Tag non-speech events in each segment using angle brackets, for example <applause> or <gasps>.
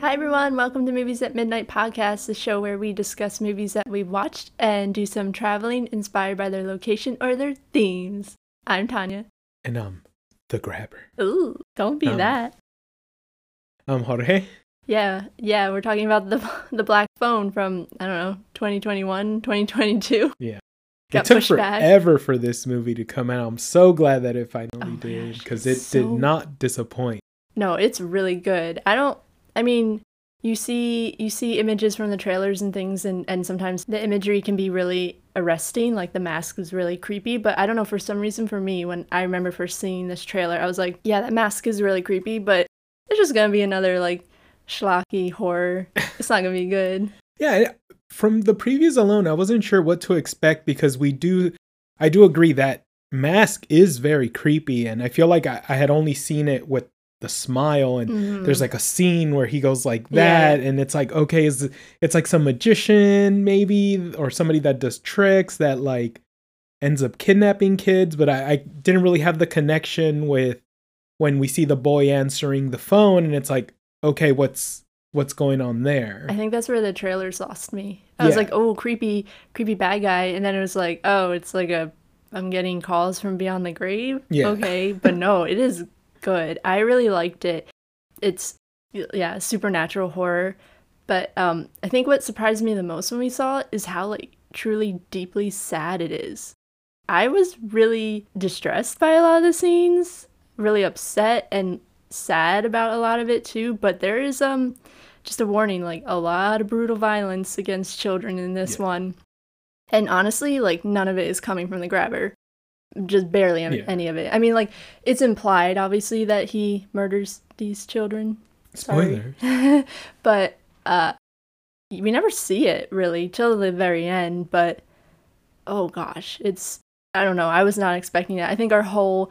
Hi everyone, welcome to Movies at Midnight podcast, the show where we discuss movies that we've watched and do some traveling inspired by their location or their themes. I'm Tonya. And um, the grabber. Ooh, don't be Um, that. Um, Jorge. Yeah, yeah, we're talking about the <laughs> the black phone from I don't know, 2021, 2022. Yeah. Got it took pushed back. forever for this movie to come out. I'm so glad that it finally Oh did because it so- did not disappoint. No, it's really good. I don't I mean, you see you see images from the trailers and things and and sometimes the imagery can be really arresting, like the mask is really creepy, but I don't know for some reason for me when I remember first seeing this trailer, I was like, yeah, that mask is really creepy, but it's just going to be another like schlocky horror. It's not going to be good. Yeah, from the previews alone, I wasn't sure what to expect because we do, I do agree that Mask is very creepy, and I feel like I, I had only seen it with the smile and Mhm. there's like a scene where he goes like Yeah. that and it's like okay is it's like some magician maybe or somebody that does tricks that like ends up kidnapping kids but I, I didn't really have the connection with when we see the boy answering the phone and it's like okay what's what's going on there I think that's where the trailers lost me. I was like, "Oh, creepy, creepy bad guy," and then it was like, "Oh, it's like a I'm getting calls from beyond the grave." Yeah. Okay, but no, it is good. I really liked it. It's yeah, supernatural horror, but um I think what surprised me the most when we saw it is how like truly deeply sad it is. I was really distressed by a lot of the scenes, really upset and sad about a lot of it too, but there is um just a warning like a lot of brutal violence against children in this Yeah. one. And honestly, like none of it is coming from the grabber. Just barely any Yeah. any of it. I mean, like it's implied obviously that he murders these children. Sorry. spoiler <laughs> but uh we never see it really till the very end, but oh gosh, it's I don't know. I was not expecting that. I think our whole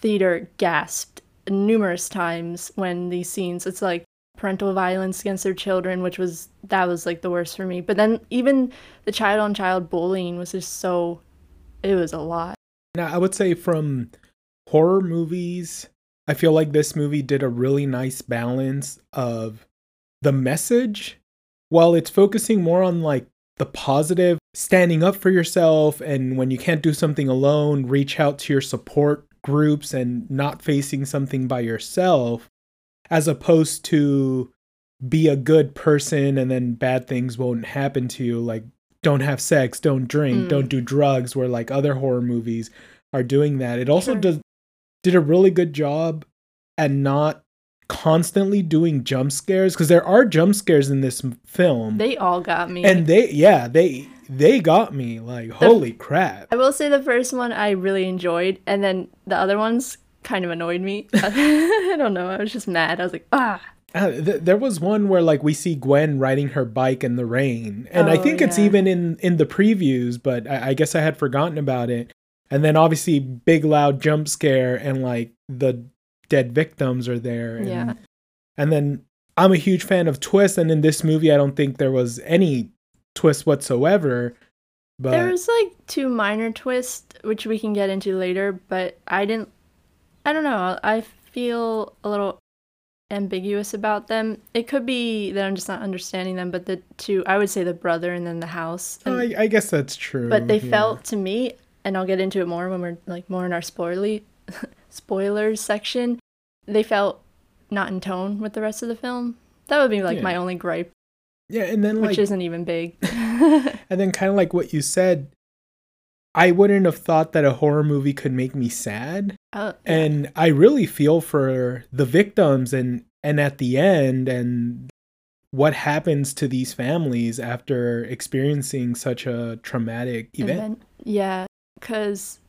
theater gasped numerous times when these scenes it's like parental violence against their children, which was that was like the worst for me. But then even the child on child bullying was just so it was a lot. Now, I would say from horror movies, I feel like this movie did a really nice balance of the message while it's focusing more on like the positive, standing up for yourself, and when you can't do something alone, reach out to your support groups and not facing something by yourself, as opposed to be a good person and then bad things won't happen to you. Like, don't have sex, don't drink, Mm. don't do drugs, where like other horror movies are doing that. It also Sure. does did a really good job at not constantly doing jump scares because there are jump scares in this film They all got me. and they yeah they they got me like holy crap I will say the first one I really enjoyed, and then the other ones kind of annoyed me. <laughs> I don't know. I was just mad. I was like, ah. Uh, th- there was one where like we see Gwen riding her bike in the rain, and I Oh, think it's even in in the previews, but I, I guess I had forgotten about it. And then obviously big loud jump scare, and like the dead victims are there. And, Yeah. And then I'm a huge fan of twists, and in this movie, I don't think there was any twist whatsoever. But There was like two minor twists, which we can get into later, but I didn't. I don't know. I feel a little ambiguous about them. It could be that I'm just not understanding them, but the two, I would say the brother and then the house. and- I, I guess that's true. but they yeah. felt to me and i'll get into it more when we're like more in our spoilerly <laughs> spoilers section they felt not in tone with the rest of the film that would be like Yeah. my only gripe yeah, and then which isn't even big <laughs> And then kind of like what you said, I wouldn't have thought that a horror movie could make me sad. Oh, yeah. And I really feel for the victims and and at the end and what happens to these families after experiencing such a traumatic event. then- yeah because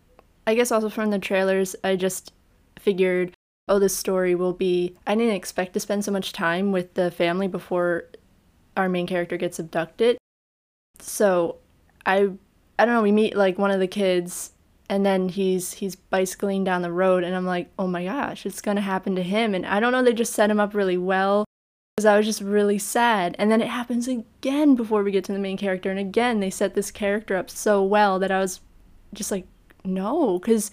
i guess also from the trailers i just figured oh this story will be i didn't expect to spend so much time with the family before our main character gets abducted so i i don't know we meet like one of the kids and then he's he's bicycling down the road and i'm like oh my gosh it's gonna happen to him and i don't know they just set him up really well because I was just really sad. And then it happens again before we get to the main character. And again, they set this character up so well that I was just like, no. Because,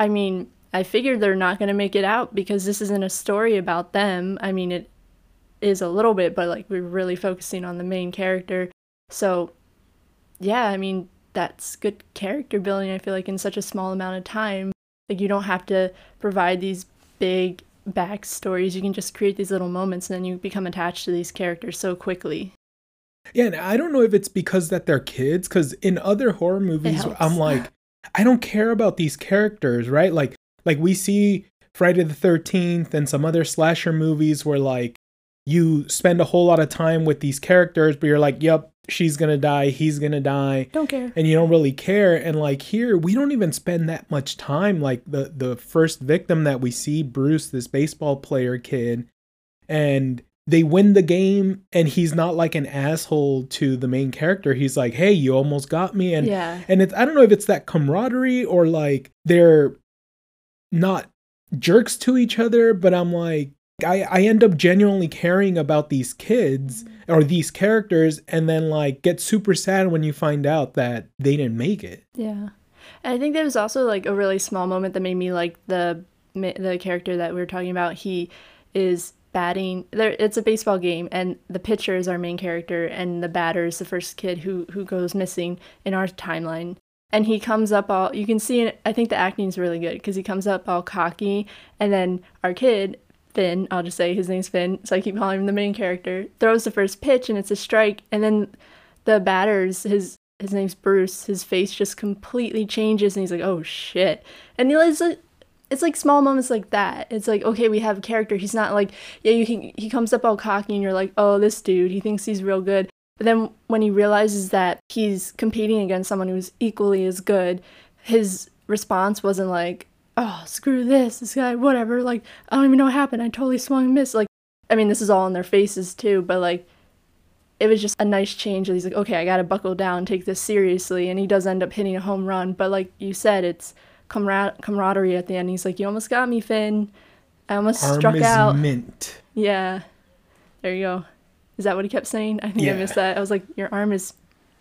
I mean, I figured they're not going to make it out because this isn't a story about them. I mean, it is a little bit, but like we're really focusing on the main character. So, yeah, I mean, that's good character building, I feel like, in such a small amount of time. Like, you don't have to provide these big backstories. You can just create these little moments and then you become attached to these characters so quickly. Yeah, and I don't know if it's because that they're kids, because in other horror movies, I'm like, <laughs> I don't care about these characters, right? Like, like we see Friday the Thirteenth and some other slasher movies where like you spend a whole lot of time with these characters, but you're like, yep, she's gonna die, he's gonna die. Don't care. And you don't really care. And like here, we don't even spend that much time. Like the the first victim that we see, Bruce, this baseball player kid, and they win the game and he's not like an asshole to the main character. He's like, "Hey, you almost got me." And yeah. and it's I don't know if it's that camaraderie or like they're not jerks to each other, but I'm like I, I end up genuinely caring about these kids or these characters and then like get super sad when you find out that they didn't make it. Yeah. And I think there was also like a really small moment that made me like the the character that we were talking about. He is batting there it's a baseball game and the pitcher is our main character and the batter is the first kid who who goes missing in our timeline and he comes up all you can see i think the acting is really good because he comes up all cocky and then our kid Finn, I'll just say his name's Finn, so I keep calling him the main character, throws the first pitch and it's a strike, and then the batters, his his name's Bruce, his face just completely changes and he's like, oh shit. And it's like, it's like small moments like that. It's like, okay, we have a character. He's not like, yeah, you can, he comes up all cocky and you're like, oh, this dude, he thinks he's real good. But then when he realizes that he's competing against someone who's equally as good, his response wasn't like, oh, screw this, this guy, whatever. Like, I don't even know what happened. I totally swung and missed. Like, I mean, this is all in their faces too, but like, it was just a nice change. He's like, okay, I gotta buckle down, take this seriously. And he does end up hitting a home run. But like you said, it's camar- camaraderie at the end. He's like, you almost got me, Finn. I almost Arm struck out. Mint. Yeah. There you go. Is that what he kept saying? I think yeah. I missed that. I was like, your arm is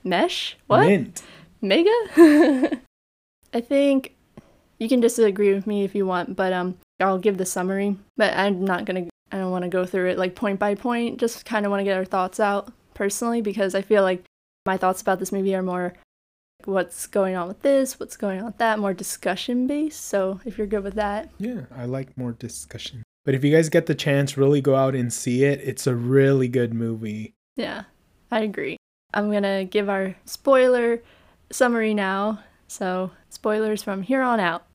mesh? What? Mint. Mega? <laughs> I think you can disagree with me if you want, but um, I'll give the summary. But I'm not gonna. I don't want to go through it like point by point. Just kind of want to get our thoughts out personally because I feel like my thoughts about this movie are more what's going on with this, what's going on with that, more discussion based. So if you're good with that, yeah, I like more discussion. But if you guys get the chance, really go out and see it. It's a really good movie. Yeah, I agree. I'm gonna give our spoiler summary now. So spoilers from here on out.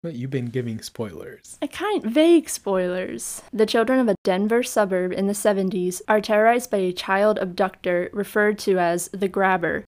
But you've been giving spoilers. A kind vague spoilers. The children of a Denver suburb in the 70s are terrorized by a child abductor referred to as the Grabber.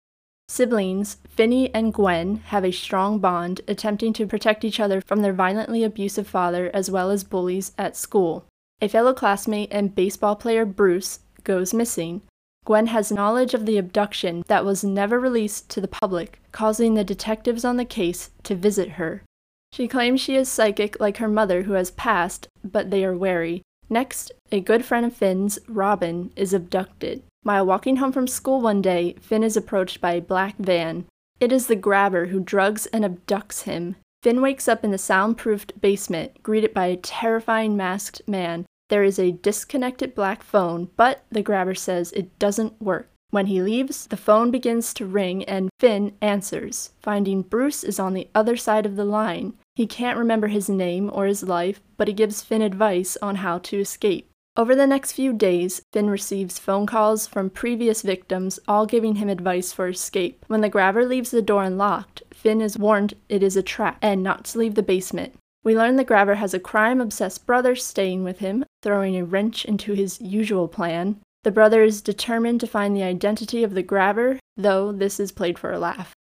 Siblings, Finney and Gwen, have a strong bond, attempting to protect each other from their violently abusive father as well as bullies at school. A fellow classmate and baseball player, Bruce, goes missing. Gwen has knowledge of the abduction that was never released to the public, causing the detectives on the case to visit her. She claims she is psychic like her mother, who has passed, but they are wary. Next, a good friend of Finn's, Robin, is abducted. While walking home from school one day, Finn is approached by a black van. It is the grabber who drugs and abducts him. Finn wakes up in the soundproofed basement, greeted by a terrifying masked man. There is a disconnected black phone, but the grabber says it doesn't work. When he leaves, the phone begins to ring and Finn answers, finding Bruce is on the other side of the line. He can't remember his name or his life, but he gives Finn advice on how to escape. Over the next few days, Finn receives phone calls from previous victims, all giving him advice for escape. When the grabber leaves the door unlocked, Finn is warned it is a trap and not to leave the basement. We learn the grabber has a crime obsessed brother staying with him, throwing a wrench into his usual plan. The brother is determined to find the identity of the grabber, though this is played for a laugh,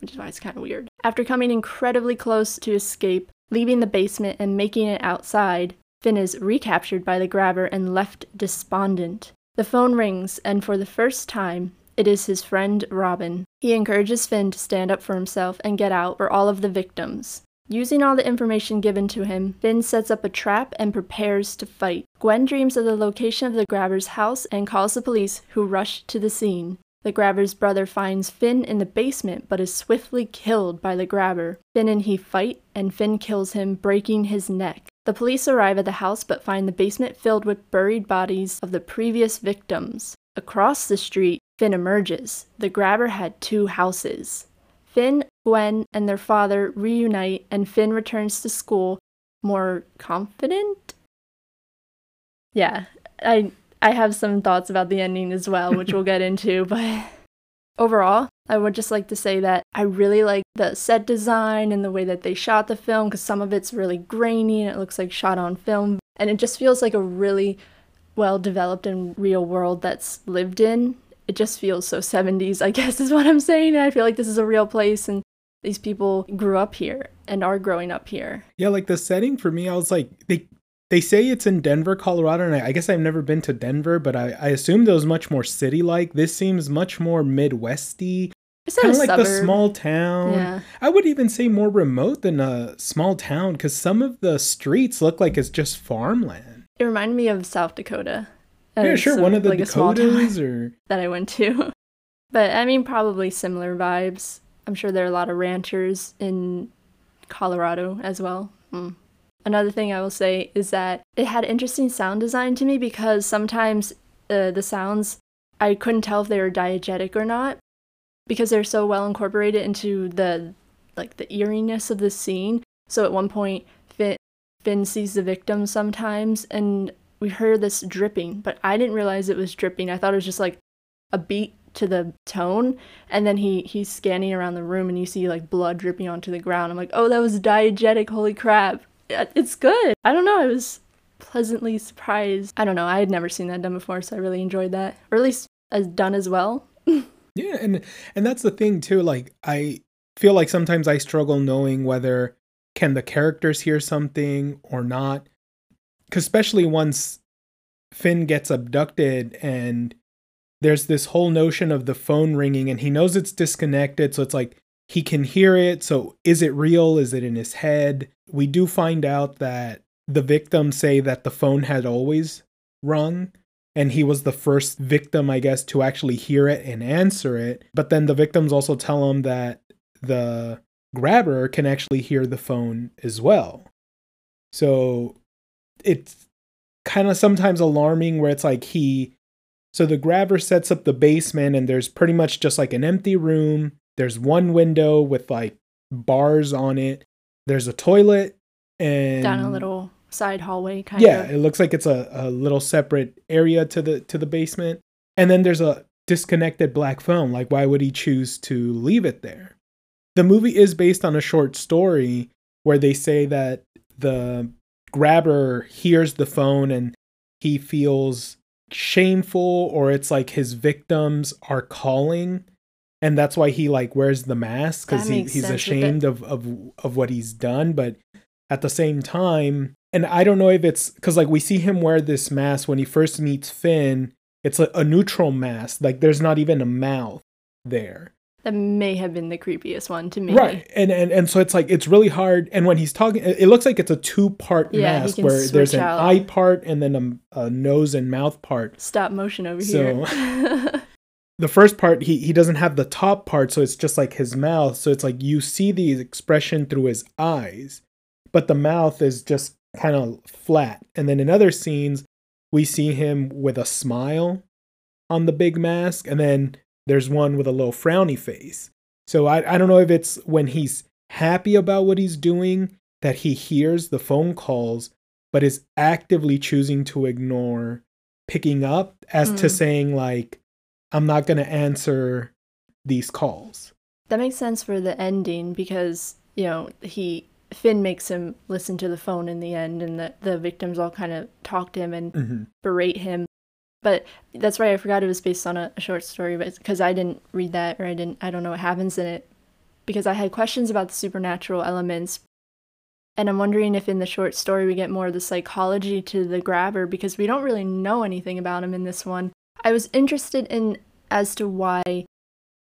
which is why it's kind of weird. After coming incredibly close to escape, leaving the basement and making it outside, Finn is recaptured by the grabber and left despondent. The phone rings, and for the first time, it is his friend Robin. He encourages Finn to stand up for himself and get out for all of the victims. Using all the information given to him, Finn sets up a trap and prepares to fight. Gwen dreams of the location of the grabber's house and calls the police, who rush to the scene. The grabber's brother finds Finn in the basement but is swiftly killed by the grabber. Finn and he fight, and Finn kills him, breaking his neck. The police arrive at the house but find the basement filled with buried bodies of the previous victims. Across the street, Finn emerges. The grabber had two houses. Finn, Gwen, and their father reunite, and Finn returns to school more confident. Yeah, I I have some thoughts about the ending as well, which we'll get into, <laughs> but overall, I would just like to say that I really like the set design and the way that they shot the film because some of it's really grainy and it looks like shot on film, and it just feels like a really well developed and real world that's lived in. It just feels so 70s, I <laughs> guess is what I'm saying. And I feel like this is a real place and these people grew up here and are growing up here. Yeah, like the setting for me, I was like, they they say it's in Denver, Colorado, and I, I guess I've never been to Denver, but I, I assumed it was much more city like. This seems much more Midwesty. It's Kind of like suburb. the small town. Yeah. I would even say more remote than a small town because some of the streets look like it's just farmland. It reminded me of South Dakota. Yeah, sure, so, one of the like a small town Dakotas or <laughs> that I went to. <laughs> But I mean, probably similar vibes. I'm sure there are a lot of ranchers in Colorado as well. Hmm. Another thing I will say is that it had interesting sound design to me because sometimes uh, the sounds I couldn't tell if they were diegetic or not because they're so well incorporated into the like the eeriness of the scene. So at one point, Finn, Finn sees the victim sometimes, and we heard this dripping, but I didn't realize it was dripping. I thought it was just like a beat to the tone, and then he he's scanning around the room, and you see like blood dripping onto the ground. I'm like, oh, that was diegetic. Holy crap! Uh, it's good. I don't know. I was pleasantly surprised. I don't know. I had never seen that done before, so I really enjoyed that, or at least as done as well. <laughs> Yeah, and and that's the thing too. Like I feel like sometimes I struggle knowing whether can the characters hear something or not. Cause especially once Finn gets abducted and there's this whole notion of the phone ringing and he knows it's disconnected, so it's like he can hear it. So is it real? Is it in his head? We do find out that the victims say that the phone had always rung and he was the first victim, I guess, to actually hear it and answer it. But then the victims also tell him that the grabber can actually hear the phone as well. So it's kind of sometimes alarming where it's like he. So the grabber sets up the basement, and there's pretty much just like an empty room. There's one window with like bars on it. There's a toilet and Down a little side hallway, kind yeah, of. Yeah, it looks like it's a, a little separate area to the to the basement. And then there's a disconnected black phone. Like why would he choose to leave it there? The movie is based on a short story where they say that the grabber hears the phone and he feels shameful or it's like his victims are calling and that's why he like wears the mask because he, he's sense with it. ashamed of, of of what he's done but at the same time and i don't know if it's because like we see him wear this mask when he first meets finn it's a, a neutral mask like there's not even a mouth there That may have been the creepiest one to me. right and, and and so it's like it's really hard and when he's talking it looks like it's a two part Yeah, mask where there's an out. eye part and then a, a nose and mouth part Stop motion over So- here. <laughs> the first part he he doesn't have the top part so it's just like his mouth so it's like you see the expression through his eyes but the mouth is just kind of flat and then in other scenes we see him with a smile on the big mask and then there's one with a little frowny face so i i don't know if it's when he's happy about what he's doing that he hears the phone calls but is actively choosing to ignore picking up as to Mm. saying like I'm not going to answer these calls. that makes sense for the ending because, you know, he Finn makes him listen to the phone in the end and the, the victims all kind of talk to him and Mm-hmm. berate him. But that's right, I forgot it was based on a, a short story, but because I didn't read that or I didn't I don't know what happens in it. Because I had questions about the supernatural elements. And I'm wondering if in the short story we get more of the psychology to the grabber because we don't really know anything about him in this one. I was interested in as to why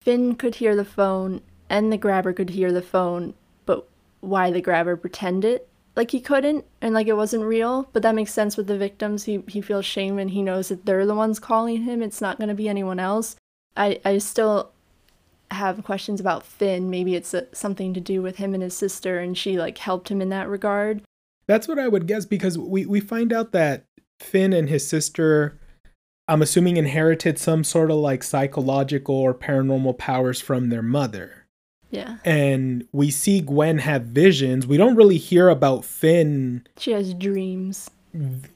Finn could hear the phone and the grabber could hear the phone, but why the grabber pretended like he couldn't and like it wasn't real, but that makes sense with the victims. He he feels shame and he knows that they're the ones calling him. It's not going to be anyone else. I I still have questions about Finn. Maybe it's a, something to do with him and his sister and she like helped him in that regard. That's what I would guess because we we find out that Finn and his sister I'm assuming inherited some sort of like psychological or paranormal powers from their mother. Yeah. And we see Gwen have visions. We don't really hear about Finn. She has dreams.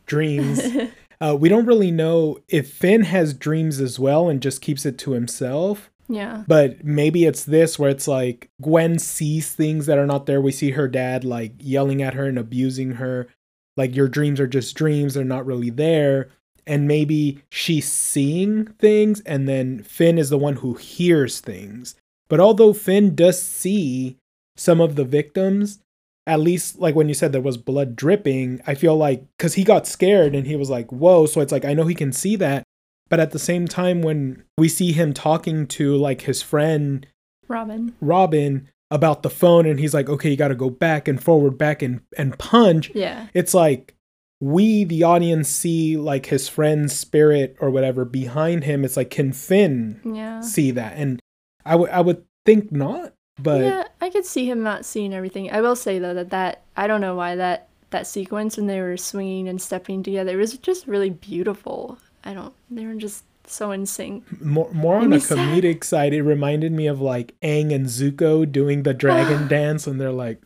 Dreams. <laughs> uh, we don't really know if Finn has dreams as well and just keeps it to himself. Yeah. But maybe it's this where it's like Gwen sees things that are not there. We see her dad like yelling at her and abusing her. Like, your dreams are just dreams, they're not really there and maybe she's seeing things and then Finn is the one who hears things. But although Finn does see some of the victims, at least like when you said there was blood dripping, I feel like cuz he got scared and he was like, "Whoa." So it's like I know he can see that, but at the same time when we see him talking to like his friend Robin. Robin about the phone and he's like, "Okay, you got to go back and forward, back and and punch." Yeah. It's like we the audience see like his friend's spirit or whatever behind him it's like can finn yeah. see that and i would i would think not but yeah i could see him not seeing everything. I will say though that that i don't know why that that sequence when they were swinging and stepping together was just really beautiful. I don't they were just so in sync. More, more on the comedic sad. side it reminded me of like Aang and zuko doing the dragon <sighs> dance and they're like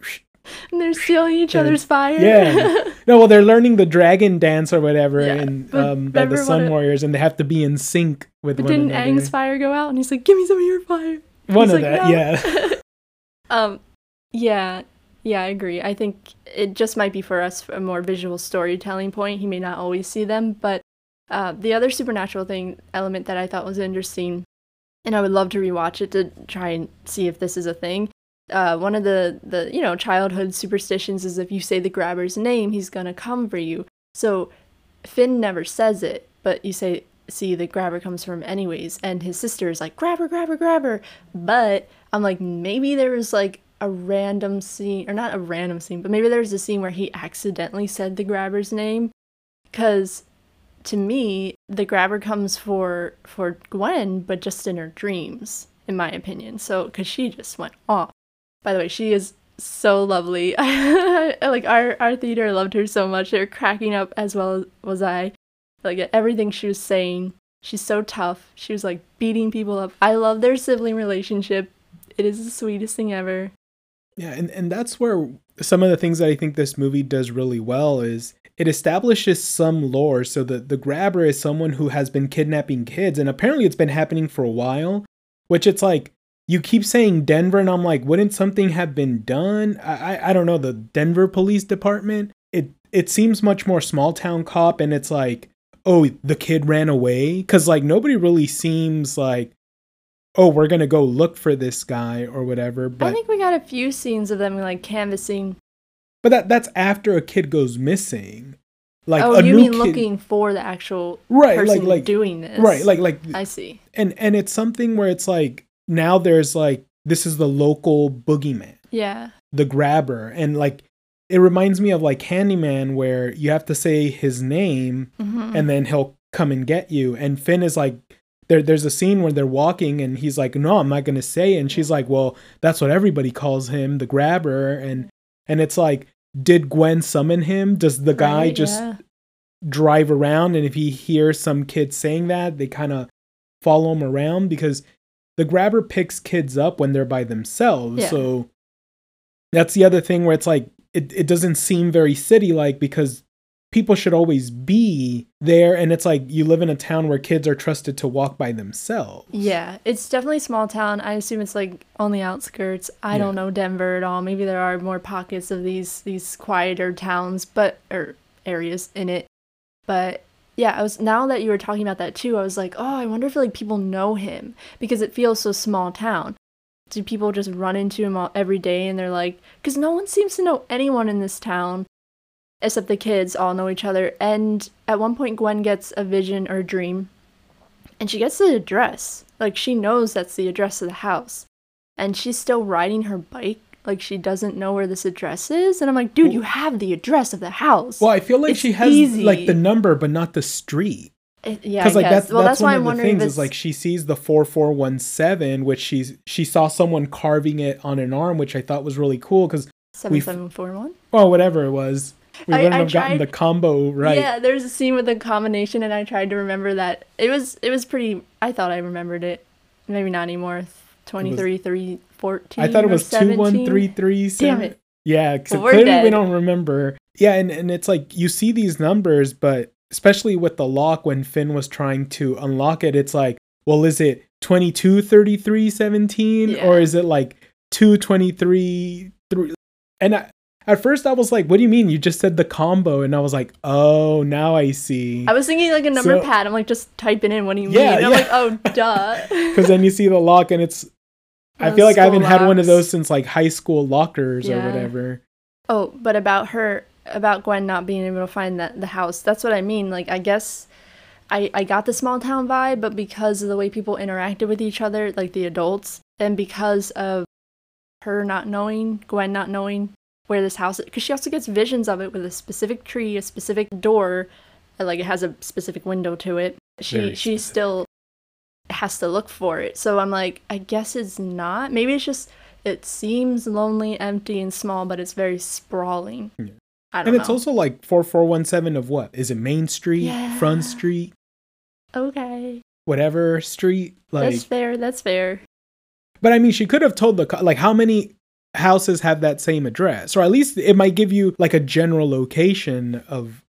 and they're stealing each other's fire. Yeah. <laughs> No, well, they're learning the dragon dance or whatever, yeah, and um, by the Sun Warriors, and they have to be in sync with but one didn't another. Aang's fire go out, and he's like, "Give me some of your fire." One of like, that, no. yeah. <laughs> um, yeah, yeah, I agree. I think it just might be for us a more visual storytelling point. He may not always see them, but uh, the other supernatural thing element that I thought was interesting, and I would love to rewatch it to try and see if this is a thing, uh, one of the the you know childhood superstitions is if you say the grabber's name, he's gonna come for you. So Finn never says it, but you say see the grabber comes from anyways, and his sister is like grabber, grabber, grabber. But I'm like maybe there was like a random scene, or not a random scene, but maybe there's a scene where he accidentally said the grabber's name, because to me the grabber comes for for Gwen, but just in her dreams, in my opinion. So because she just went off. By the way, she is so lovely. <laughs> like our our theater loved her so much. They were cracking up as well as was I. Like everything she was saying. She's so tough. She was like beating people up. I love their sibling relationship. It is the sweetest thing ever. Yeah, and, and that's where some of the things that I think this movie does really well is it establishes some lore. So the, the grabber is someone who has been kidnapping kids, and apparently it's been happening for a while. Which it's like you keep saying Denver, and I'm like, wouldn't something have been done? I, I, I don't know. The Denver Police Department. It it seems much more small town cop, and it's like, oh, the kid ran away, because like nobody really seems like, oh, we're gonna go look for this guy or whatever. But I think we got a few scenes of them like canvassing. But that that's after a kid goes missing. Like oh, you mean kid... looking for the actual right, person like, like doing this? Right, like like I see. And and it's something where it's like now there's like this is the local boogeyman. Yeah. The grabber. And like it reminds me of like Candyman where you have to say his name mm-hmm. and then he'll come and get you. And Finn is like there there's a scene where they're walking and he's like, No, I'm not gonna say and she's like, Well, that's what everybody calls him, the grabber and and it's like, did Gwen summon him? Does the guy right, just yeah. drive around and if he hears some kid saying that, they kind of follow him around because the grabber picks kids up when they're by themselves. Yeah. So that's the other thing where it's like it, it doesn't seem very city like because people should always be there and it's like you live in a town where kids are trusted to walk by themselves. Yeah, it's definitely small town. I assume it's like on the outskirts. I yeah. don't know Denver at all. Maybe there are more pockets of these these quieter towns but or areas in it. But yeah, I was now that you were talking about that too, I was like, oh, I wonder if like people know him because it feels so small town. Do people just run into him all, every day and they're like, because no one seems to know anyone in this town except the kids all know each other. And at one point, Gwen gets a vision or a dream and she gets the address. Like she knows that's the address of the house. And she's still riding her bike like she doesn't know where this address is, and I'm like, dude, you have the address of the house. Well, I feel like It's she has easy. like the number, but not the street. It- yeah, Because like that's well, that's, that's, one of the wondering things is like she sees the four four one seven, which she's she saw someone carving it on an arm, which I thought was really cool. Because seven seven four one. well, whatever it was, we wouldn't I have gotten the combo right. Yeah, there's a scene with a combination, and I tried to remember that. It was it was pretty. I thought I remembered it. Maybe not anymore. Twenty three three fourteen. I thought it was two 17. one three three Damn it. Yeah, so Well, clearly we don't remember. Yeah, and, and it's like you see these numbers, but especially with the lock when Finn was trying to unlock it, it's like, well, is it 22 33 17 Yeah. or is it like 2 23 3? And I, at first I was like, what do you mean? You just said the combo. And I was like, oh, now I see. I was thinking like a number So- pad. I'm like, just typing in. What do you mean? Yeah, And I'm yeah. like, oh, duh. <laughs> Because then you see the lock and it's. I feel like I haven't had one of those since like high school lockers or whatever. Oh, but about her, about Gwen not being able to find that the house. That's what I mean. Like, I guess I I got the small town vibe, but because of the way people interacted with each other, like the adults, and because of her not knowing, Gwen not knowing where this house is, because she also gets visions of it with a specific tree, a specific door, like it has a specific window to it. She Very she specific. still has to look for it. So I'm like, I guess it's not. Maybe it's just it seems lonely, empty, and small, but it's very sprawling. Yeah. I don't And know. it's also like 4417 of what? Is it Main Street, Yeah. Front Street, okay. whatever street? Like, that's fair. That's fair. but I mean, she could have told the like how many houses have that same address, or at least it might give you like a general location of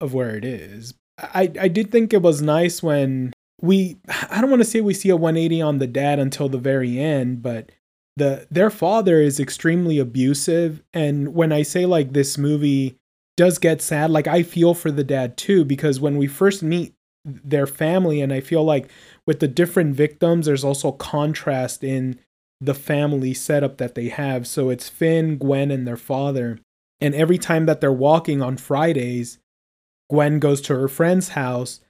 of where it is. I I did think it was nice when we I don't want to say we see a 180 on the dad until the very end, but the their father is extremely abusive and when I say like this movie does get sad, like I feel for the dad too because when we first meet their family and I feel like with the different victims there's also contrast in the family setup that they have. So it's Finn, Gwen and their father. And every time that they're walking on Fridays, Gwen goes to her friend's house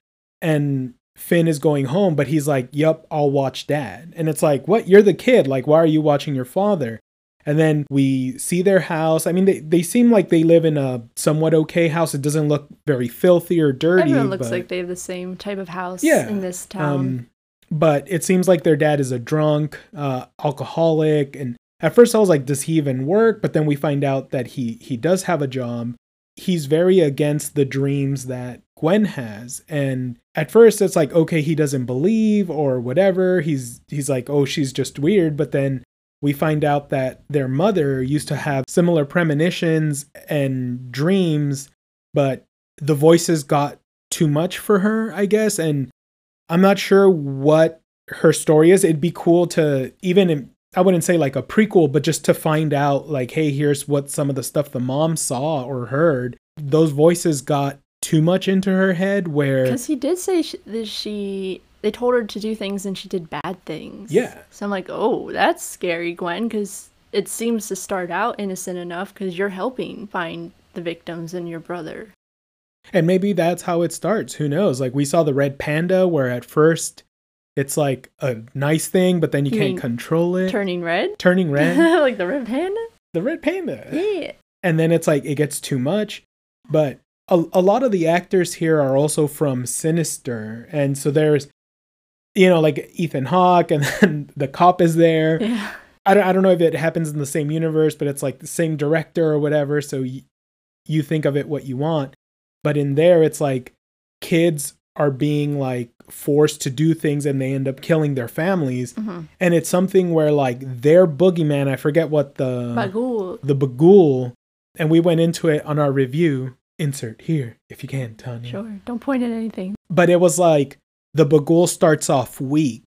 and Finn is going home, but he's like, Yup, I'll watch dad. And it's like, What? You're the kid. Like, why are you watching your father? And then we see their house. I mean, they, they seem like they live in a somewhat okay house. It doesn't look very filthy or dirty. Everyone looks but, like they have the same type of house Yeah, in this town. um, but it seems like their dad is a drunk, uh, alcoholic, and at first I was like, does he even work? But then we find out that he he does have a job. He's very against the dreams that Gwen has, and at first it's like, okay, he doesn't believe or whatever. He's he's like, oh, she's just weird. But then we find out that their mother used to have similar premonitions and dreams, but the voices got too much for her, I guess, and I'm not sure what her story is. It'd be cool to even I wouldn't say like a prequel, but just to find out like, hey, here's what some of the stuff the mom saw or heard. Those voices got too much into her head where Because he did say sh- that she, they told her to do things and she did bad things. Yeah. So I'm like, oh, that's scary, Gwen, because it seems to start out innocent enough because you're helping find the victims and your brother. and maybe that's how it starts. Who knows? Like we saw the red panda where at first it's like a nice thing, but then you, You can't control it. Turning red? Turning red. <laughs> like the red panda? the red panda. Yeah. and then it's like it gets too much but a, a lot of the actors here are also from sinister and so there's you know like ethan hawke and <laughs> then the cop is there Yeah. I don't, I don't know if it happens in the same universe but it's like the same director or whatever so y- you think of it what you want but in there it's like kids are being like forced to do things and they end up killing their families hmm and it's something where like their boogeyman i forget what the Bughuul. the Bughuul, and we went into it on our review. Insert here if you can, Tonya. Sure. Don't point at anything. But it was like the Bughuul starts off weak,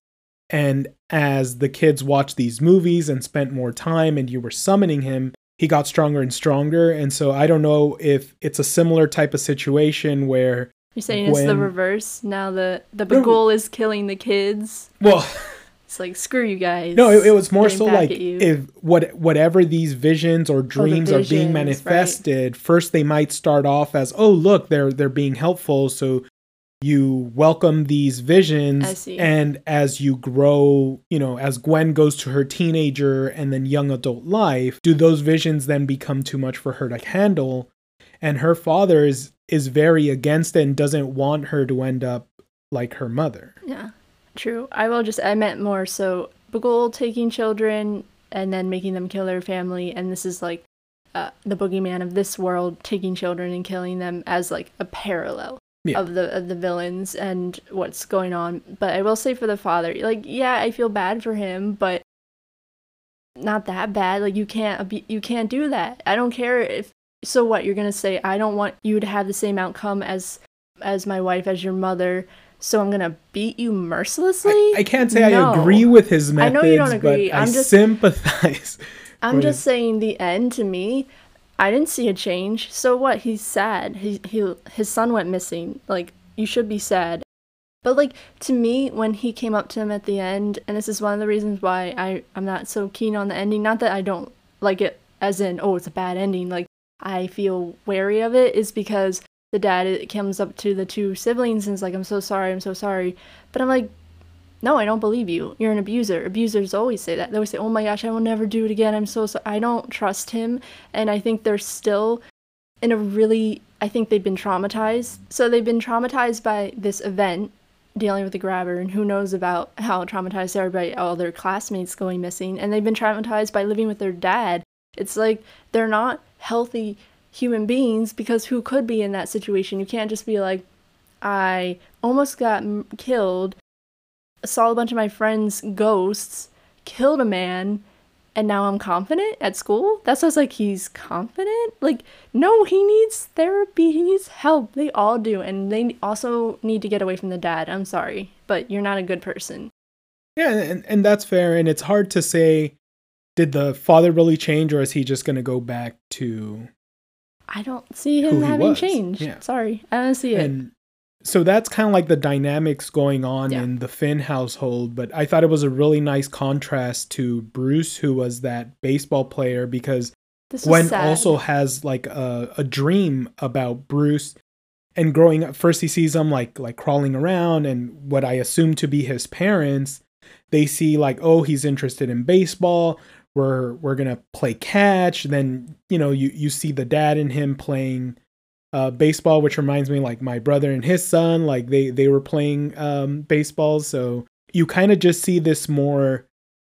and as the kids watched these movies and spent more time, and you were summoning him, he got stronger and stronger. And so I don't know if it's a similar type of situation where, You're saying it's the reverse. Now the, the No. Bughuul is killing the kids. well, <laughs> It's like, screw you guys. No, it, it was more so like if what whatever these visions or oh, dreams are being visions, right. manifested, first they might start off as, oh look, they're they're being helpful, so you welcome these I visions see. and as you grow you know as gwen goes to her teenager and then young adult life do those visions then become too much for her to handle and her father is is very against it and doesn't want her to end up like her mother Yeah, true. I will just, I meant more so Bughuul taking children and then making them kill their family, and this is like uh, the boogeyman of this world taking children and killing them as like a parallel. Yeah. Of the of the villains and what's going on, but I will say for the father, like yeah, I feel bad for him, but not that bad. Like you can't you can't do that. I don't care if so what you're gonna say. I don't want you to have the same outcome as as my wife as your mother so I'm gonna beat you mercilessly. I, I can't say No. I agree with his methods. I know you don't agree. but I I'm just- sympathize. <laughs> I'm with- just saying the end to me. I didn't see a change. So what? He's sad. He he his son went missing. Like you should be sad. But like to me, when he came up to him at the end, and this is one of the reasons why I I'm not so keen on the ending. Not that I don't like it, as in oh it's a bad ending. Like I feel wary of it is because the dad comes up to the two siblings and is like I'm so sorry, I'm so sorry. But I'm like no, I don't believe you. You're an abuser. Abusers always say that. They always say, "Oh my gosh, I will never do it again. I'm so sorry." I don't trust him, and I think they're still in a really. I think they've been traumatized. So they've been traumatized by this event, dealing with the grabber, and who knows about how traumatized they are by all their classmates going missing, and they've been traumatized by living with their dad. It's like they're not healthy human beings because who could be in that situation? You can't just be like, I almost got m- killed saw a bunch of my friends' ghosts, killed a man, and now I'm confident at school? That sounds like he's confident? Like, no, he needs therapy, he needs help. They all do. And they also need to get away from the dad. I'm sorry, but you're not a good person. Yeah, and, and that's fair. And it's hard to say, did the father really change or is he just going to go back to. I don't see him having was, changed. yeah. Sorry, I don't see it. And so that's kind of like the dynamics going on Yeah. in the Finn household. But I thought it was a really nice contrast to Bruce, who was that baseball player, because this Gwen sad. also has like a, a dream about Bruce. And growing up, first he sees him like like crawling around, and what I assume to be his parents, they see like, oh, he's interested in baseball. We're we're gonna play catch. Then you know you you see the dad and him playing uh, baseball, which reminds me like my brother and his son, like they they were playing um, baseball. So you kind of just see this more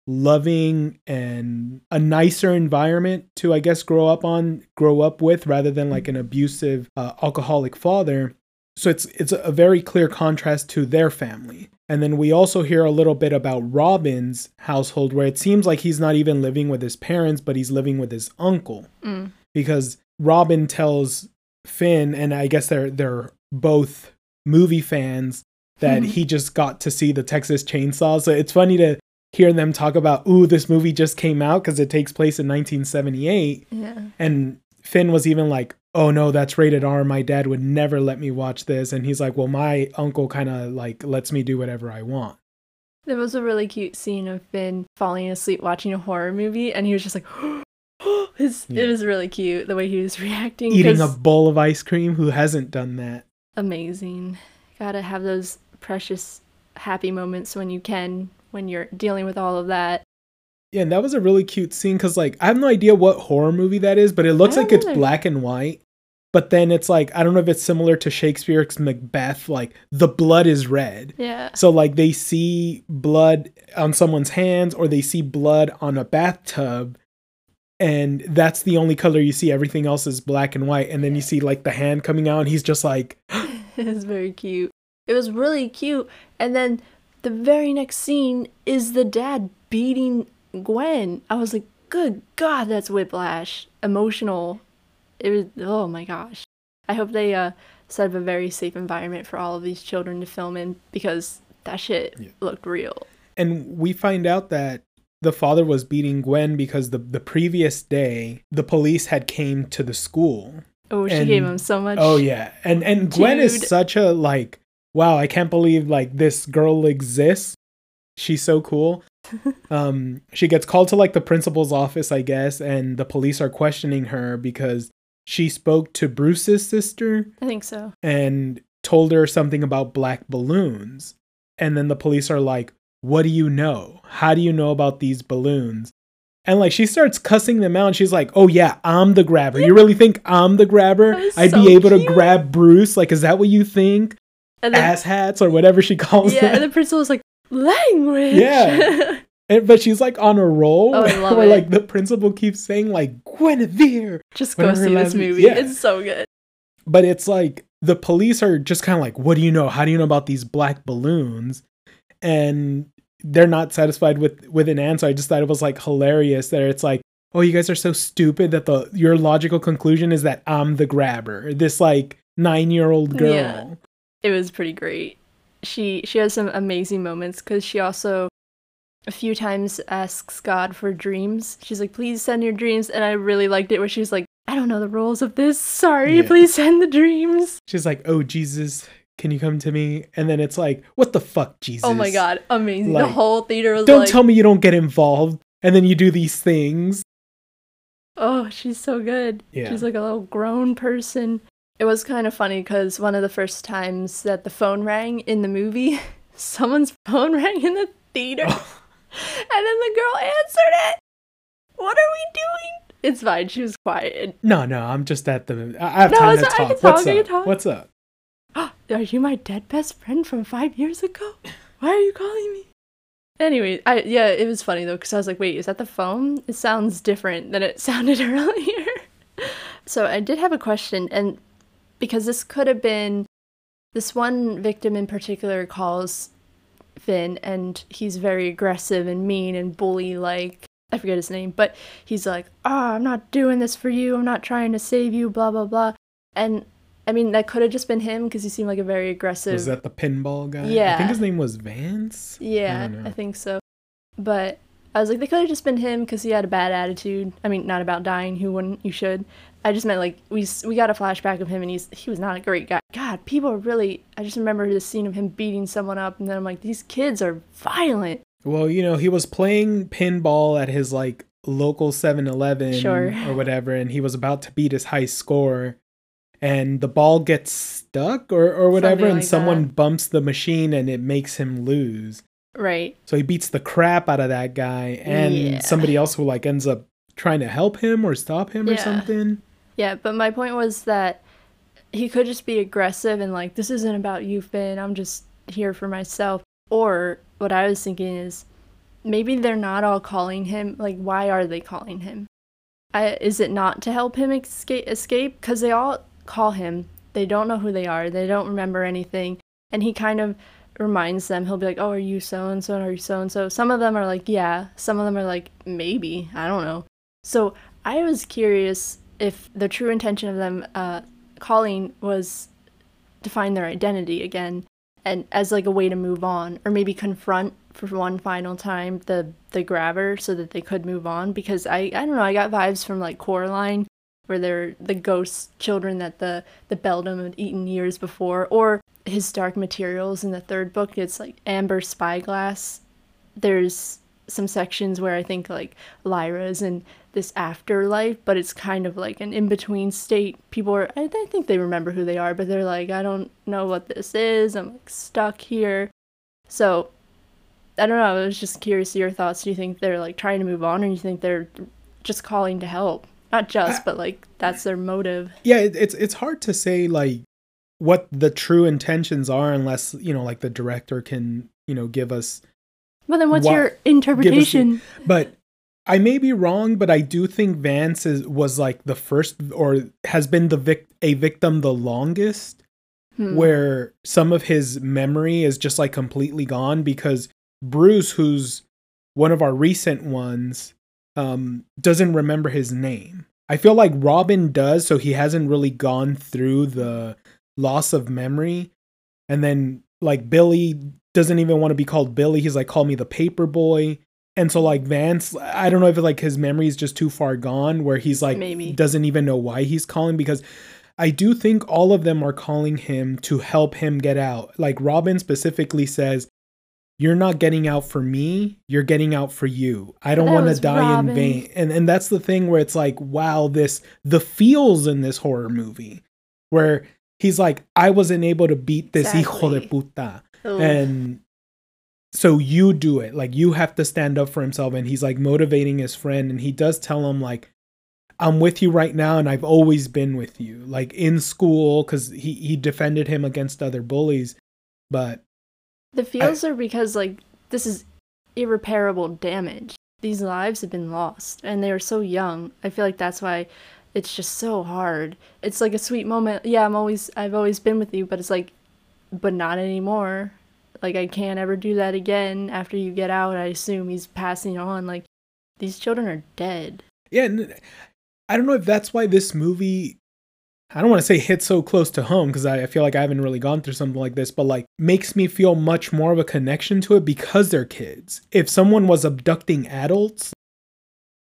loving and a nicer environment to I guess grow up on, grow up with, rather than like an abusive uh, alcoholic father. So it's it's a very clear contrast to their family. And then we also hear a little bit about Robin's household, where it seems like he's not even living with his parents, but he's living with his uncle Mm. because Robin tells Finn, and I guess they're they're both movie fans, that he just got to see the Texas Chainsaw. So it's funny to hear them talk about, ooh, this movie just came out because it takes place in 1978, Yeah. and Finn was even like, oh no, that's rated R. My dad would never let me watch this, and he's like, well, my uncle kind of like lets me do whatever I want. There was a really cute scene of Finn falling asleep watching a horror movie, and he was just like, <gasps> <gasps> his, Yeah. it was really cute the way he was <laughs> reacting. Eating a bowl of ice cream. Who hasn't done that? amazing. Gotta have those precious, happy moments when you can, when you're dealing with all of that. Yeah, and that was a really cute scene because, like, I have no idea what horror movie that is, but it looks like it's either. black and white. But then it's like, I don't know if it's similar to Shakespeare's Macbeth, like, the blood is red. Yeah. So, like, they see blood on someone's hands or they see blood on a bathtub, and that's the only color you see. Everything else is black and white. And then you see, like, the hand coming out, and he's just like, <gasps> <laughs> It's very cute. It was really cute. And then the very next scene is the dad beating Gwen. I was like, good God, that's whiplash. Emotional. It was, oh my gosh. I hope they uh, set up a very safe environment for all of these children to film in because that shit Yeah. looked real. and we find out that the father was beating Gwen because the, the previous day the police had came to the school Oh, she And- gave him so much. Oh yeah, and and Gwen is such a like, wow, I can't believe like this girl exists. She's so cool. Um, she gets called to like the principal's office, I guess, and the police are questioning her because she spoke to Bruce's sister, I think so. and told her something about black balloons. And then the police are like, What do you know? How do you know about these balloons? And like she starts cussing them out and she's like, Oh yeah, I'm the grabber. You really think I'm the grabber? I'd so be able cute. to grab Bruce? Like, is that what you think? And then, Ass hats or whatever she calls them. yeah, them. and the principal was like, language. Yeah. And- but she's like on a roll Oh, I <laughs> love where it. like the principal keeps saying like Guinevere. Just go see this movie. yeah. It's so good. But it's like the police are just kind of like, what do you know? How do you know about these black balloons? And they're not satisfied with with an answer. I just thought it was like hilarious that it's like, oh, you guys are so stupid that the your logical conclusion is that I'm the grabber. This like nine year old girl. Yeah. It was pretty great. She she has some amazing moments because she also a few times asks God for dreams. She's like, please send your dreams. And I really liked it where she's like, I don't know the rules of this. Sorry, Yeah. please send the dreams. She's like, oh Jesus, can you come to me? And then it's like, what the fuck, Jesus? Oh my god, amazing. the whole theater was Don't like, tell me you don't get involved. And then you do these things. oh, she's so good. Yeah. She's like a little grown person. It was kind of funny because one of the first times that the phone rang in the movie, <laughs> someone's phone <laughs> rang in the theater. Oh. <laughs> And then the girl answered it. What are we doing? It's fine. She was quiet. No, no, I'm just at the. I have No, time to right, I talk. can talk, What's I up? talk. What's up? <gasps> Are you my dead best friend from five years ago? Why are you calling me? Anyway, I yeah, it was funny though because I was like, wait, is that the phone? It sounds different than it sounded earlier. so I did have a question, and because this could have been this one victim in particular calls Finn, and he's very aggressive and mean and bully like. I forget his name, but he's like, "Oh, I'm not doing this for you. I'm not trying to save you." Blah blah blah. And I mean, that could have just been him because he seemed like a very aggressive. Was that the pinball guy? Yeah. I think his name was Vance. Yeah, don't I, think so. But I was like, they could have just been him because he had a bad attitude. I mean, not about dying. Who wouldn't? You should. I just meant like we we got a flashback of him, and he's he was not a great guy. God, people are really. I just remember the scene of him beating someone up, and then I'm like, these kids are violent. Well, you know, he was playing pinball at his like local 7-Eleven Sure. or whatever, and he was about to beat his high score, and the ball gets stuck or or whatever, Something and someone that. bumps the machine, and it makes him lose. Right. So he beats the crap out of that guy, and Yeah. somebody else who like ends up trying to help him or stop him or something. Yeah, but my point was that he could just be aggressive and like, this isn't about you, Finn. I'm just here for myself. Or what I was thinking is maybe they're not all calling him. Like, why are they calling him? I, is it not to help him escape? Escape? Because they all call him. They don't know who they are. They don't remember anything. And he kind of reminds them. He'll be like, "Oh, are you so and so? Are you so and so?" Some of them are like, "Yeah." Some of them are like, "Maybe." I don't know. So I was curious if the true intention of them uh, calling was to find their identity again, and as like a way to move on, or maybe confront for one final time the the grabber so that they could move on. Because I I don't know, I got vibes from like Coraline, where they're the ghost children that the the Beldam had eaten years before, or his Dark Materials in the third book. It's like Amber Spyglass. There's some sections where I think like Lyra's in this afterlife, but it's kind of like an in between state. People are, I, I think they remember who they are, but they're like, I don't know what this is. I'm like stuck here. So I don't know. I was just curious your thoughts. Do you think they're like trying to move on, or do you think they're just calling to help? Not just, but like that's their motive. Yeah, it, it's it's hard to say like what the true intentions are unless you know like the director can you know give us Well, then what's Wha- your interpretation? But I may be wrong, but I do think Vance is was like the first or has been the vic- a victim the longest Hmm. where some of his memory is just like completely gone because Bruce who's one of our recent ones um doesn't remember his name. I feel like Robin does so he hasn't really gone through the loss of memory and then like Billy doesn't even want to be called Billy. He's like, call me the paper boy. And so like Vance, I don't know if like his memory is just too far gone where he's like Maybe. doesn't even know why he's calling because I do think all of them are calling him to help him get out. Like Robin specifically says, You're not getting out for me, you're getting out for you. I don't want to die Robin. in vain. And and that's the thing where it's like, wow, this the feels in this horror movie where he's like, I wasn't able to beat this hijo de puta. Ugh. And so you do it. Like you have to stand up for himself. And he's like motivating his friend. And he does tell him, like, I'm with you right now, and I've always been with you. Like in school, because he, he defended him against other bullies. But The feels are because like this is irreparable damage. These lives have been lost and they were so young. I feel like that's why it's just so hard. It's like a sweet moment. Yeah, I'm always I've always been with you, but it's like but not anymore. Like I can't ever do that again after you get out. I assume he's passing on like these children are dead. yeah, and I don't know if that's why this movie I don't want to say hit so close to home because I, I feel like I haven't really gone through something like this, but like makes me feel much more of a connection to it because they're kids. If someone was abducting adults,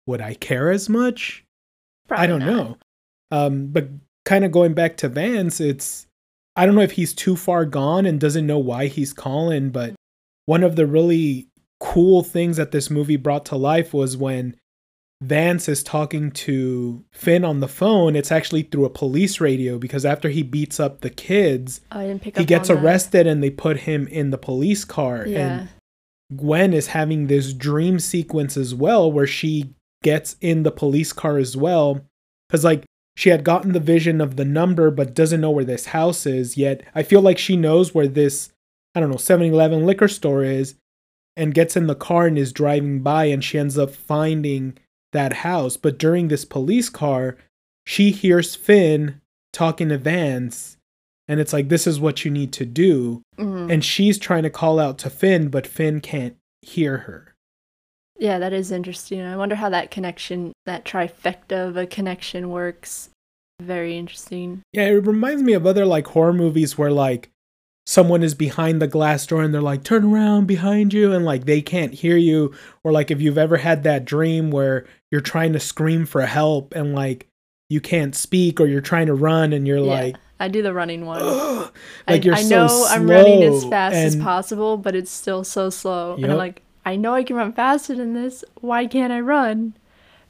would I care as much? Probably I don't not. know. Um, but kind of going back to Vance, it's I don't know if he's too far gone and doesn't know why he's calling, but one of the really cool things that this movie brought to life was when Vance is talking to Finn on the phone, it's actually through a police radio because after he beats up the kids, Oh, I didn't pick he gets on that. arrested and they put him in the police car. Yeah. And Gwen is having this dream sequence as well where she gets in the police car as well. Because, like, she had gotten the vision of the number but doesn't know where this house is yet. I feel like she knows where this, I don't know, 7 Eleven liquor store is and gets in the car and is driving by and she ends up finding that house. But during this police car, she hears Finn talking to Vance. And it's like, this is what you need to do Mhm. and she's trying to call out to Finn, but Finn can't hear her. Yeah, that is interesting. I wonder how that connection, that trifecta of a connection works. Very interesting. Yeah, it reminds me of other like horror movies where like someone is behind the glass door and they're like, turn around behind you, and like they can't hear you. Or like if you've ever had that dream where you're trying to scream for help and like you can't speak or you're trying to run and you're Yeah, like, I do the running one. <gasps> "Ugh," I, you're I so know I'm running as slow fast as possible, but it's still so slow. And I'm like, I know I can run faster than this. Why can't I run?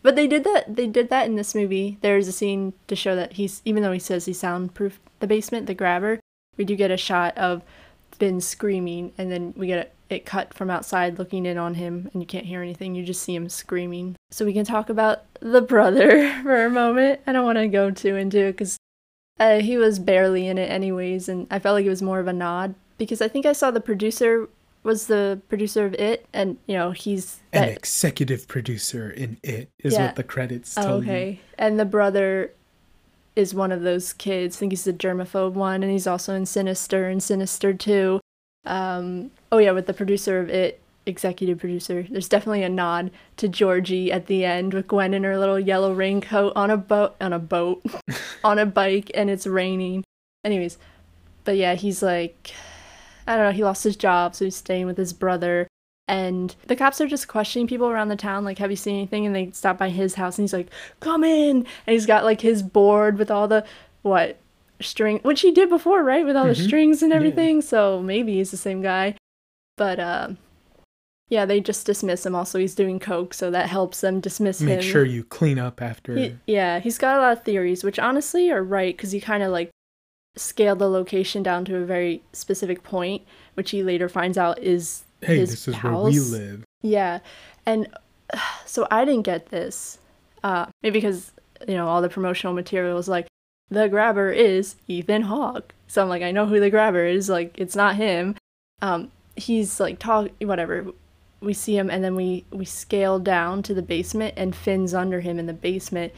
But they did that. They did that in this movie. There's a scene to show that he's, even though he says he's soundproof, the basement, the grabber. We do get a shot of Finn screaming, and then we get it, it cut from outside looking in on him, and you can't hear anything. You just see him screaming. So we can talk about the brother <laughs> for a moment. I don't want to go too into it because uh, he was barely in it anyways, and I felt like it was more of a nod because I think I saw the producer was the producer of it, and you know he's an executive producer in it is Yeah. what the credits Oh, tell you. okay, and the brother is one of those kids. I think he's the germaphobe one, and he's also in Sinister and Sinister Two. Um, oh yeah, with the producer of it, executive producer. There's definitely a nod to Georgie at the end with Gwen in her little yellow raincoat on a boat on a boat <laughs> on a bike, and it's raining. Anyways, but yeah, he's like, I don't know. He lost his job, so he's staying with his brother. And the cops are just questioning people around the town, like, have you seen anything? And they stop by his house, and he's like, come in. And he's got like his board with all the what string, which he did before, right? With all the Mhm. strings and Yeah. everything. So maybe he's the same guy. But um, yeah, they just dismiss him. Also, he's doing coke, so that helps them dismiss Make him. Make sure you clean up after. He, yeah, he's got a lot of theories, which honestly are right because he kind of like scaled the location down to a very specific point, which he later finds out is hey, his this is where we pals. live. yeah. And <sighs> so I didn't get this, uh, maybe because you know all the promotional material was like the grabber is Ethan Hawke, so I'm like I know who the grabber is. Like it's not him. Um, he's like talk whatever. We see him and then we we scale down to the basement and Finn's under him in the basement,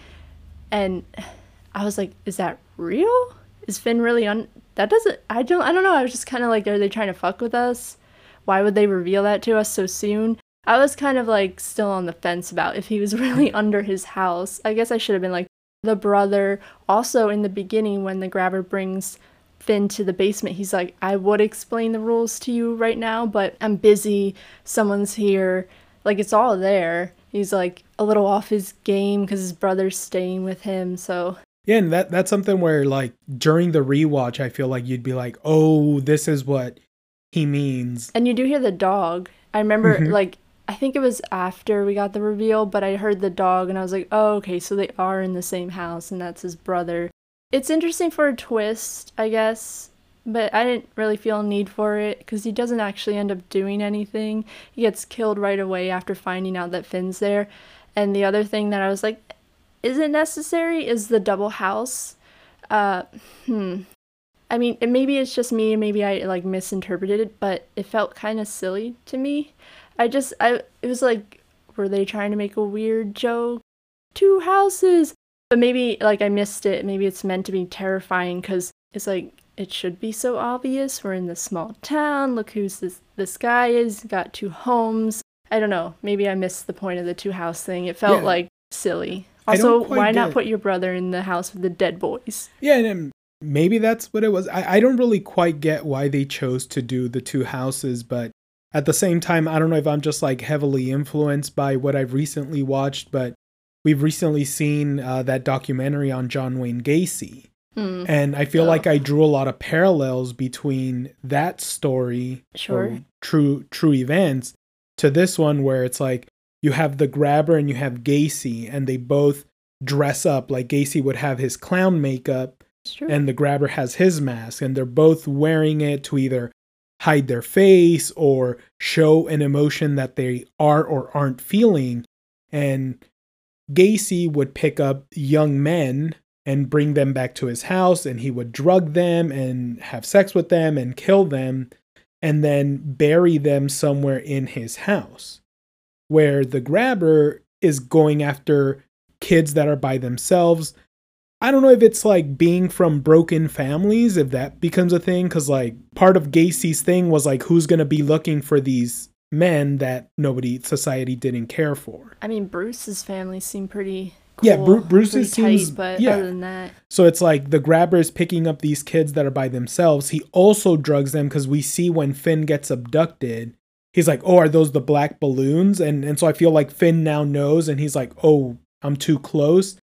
and <sighs> I was like, is that real? Is Finn really on? That doesn't. I don't. I don't know. I was just kind of like, are they trying to fuck with us? Why would they reveal that to us so soon? I was kind of like still on the fence about if he was <laughs> really under his house. I guess I should have been like the brother. Also, in the beginning, when the grabber brings Finn to the basement, he's like, I would explain the rules to you right now, but I'm busy. Someone's here. Like, it's all there. He's like a little off his game because his brother's staying with him. So, Yeah, and that that's something where like during the rewatch, I feel like you'd be like, "Oh, this is what he means." and you do hear the dog. I remember, Mhm. like, I think it was after we got the reveal, but I heard the dog and I was like, oh, okay, so they are in the same house and that's his brother. It's interesting for a twist, I guess, but I didn't really feel a need for it because he doesn't actually end up doing anything. He gets killed right away after finding out that Finn's there. And the other thing that I was like, is it necessary? Is the double house. Uh, hmm. I mean, maybe it's just me, maybe I like misinterpreted it, but it felt kind of silly to me. I just, I, it was like, were they trying to make a weird joke? Two houses! But maybe, like, I missed it. Maybe it's meant to be terrifying because it's like, it should be so obvious. We're in this small town. Look who's this, this guy is. Got two homes. I don't know. Maybe I missed the point of the two house thing. It felt Yeah. like silly. Also, why not put your brother in the house with the dead boys? Yeah, and maybe that's what it was. I, I don't really quite get why they chose to do the two houses, but at the same time, I don't know if I'm just like heavily influenced by what I've recently watched, but we've recently seen uh, that documentary on John Wayne Gacy. Hmm. And I feel Oh. like I drew a lot of parallels between that story Sure. true true events to this one where it's like you have the grabber and you have Gacy and they both dress up like Gacy would have his clown makeup and the grabber has his mask and they're both wearing it to either hide their face or show an emotion that they are or aren't feeling. And Gacy would pick up young men and bring them back to his house and he would drug them and have sex with them and kill them and then bury them somewhere in his house where the grabber is going after kids that are by themselves I don't know if it's like being from broken families, if that becomes a thing, because like part of Gacy's thing was like who's gonna be looking for these men that nobody society didn't care for. I mean, Bruce's family seemed pretty. Cool, Yeah, Bru- Bruce's pretty seems- tight, but yeah. other than that, So it's like the grabber is picking up these kids that are by themselves. He also drugs them because we see when Finn gets abducted, he's like, "Oh, are those the black balloons?" And and so I feel like Finn now knows, and he's like, "Oh, I'm too close."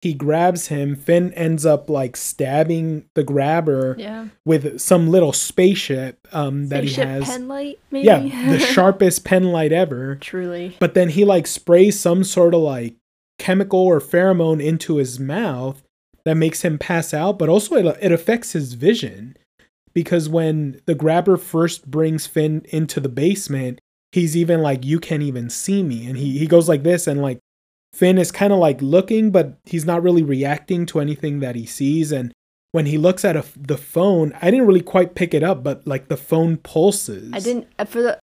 He grabs him. Finn ends up like stabbing the grabber yeah. with some little spaceship um, that Spaceship he has. pen light, maybe. yeah, the <laughs> sharpest pen light ever. Truly. But then he like sprays some sort of like chemical or pheromone into his mouth that makes him pass out, but also it, it affects his vision. Because when the grabber first brings Finn into the basement, he's even like, You can't even see me. And he, he goes like this, and like Finn is kind of like looking, but he's not really reacting to anything that he sees. And when he looks at a, the phone, I didn't really quite pick it up, but like the phone pulses. I didn't uh, for the.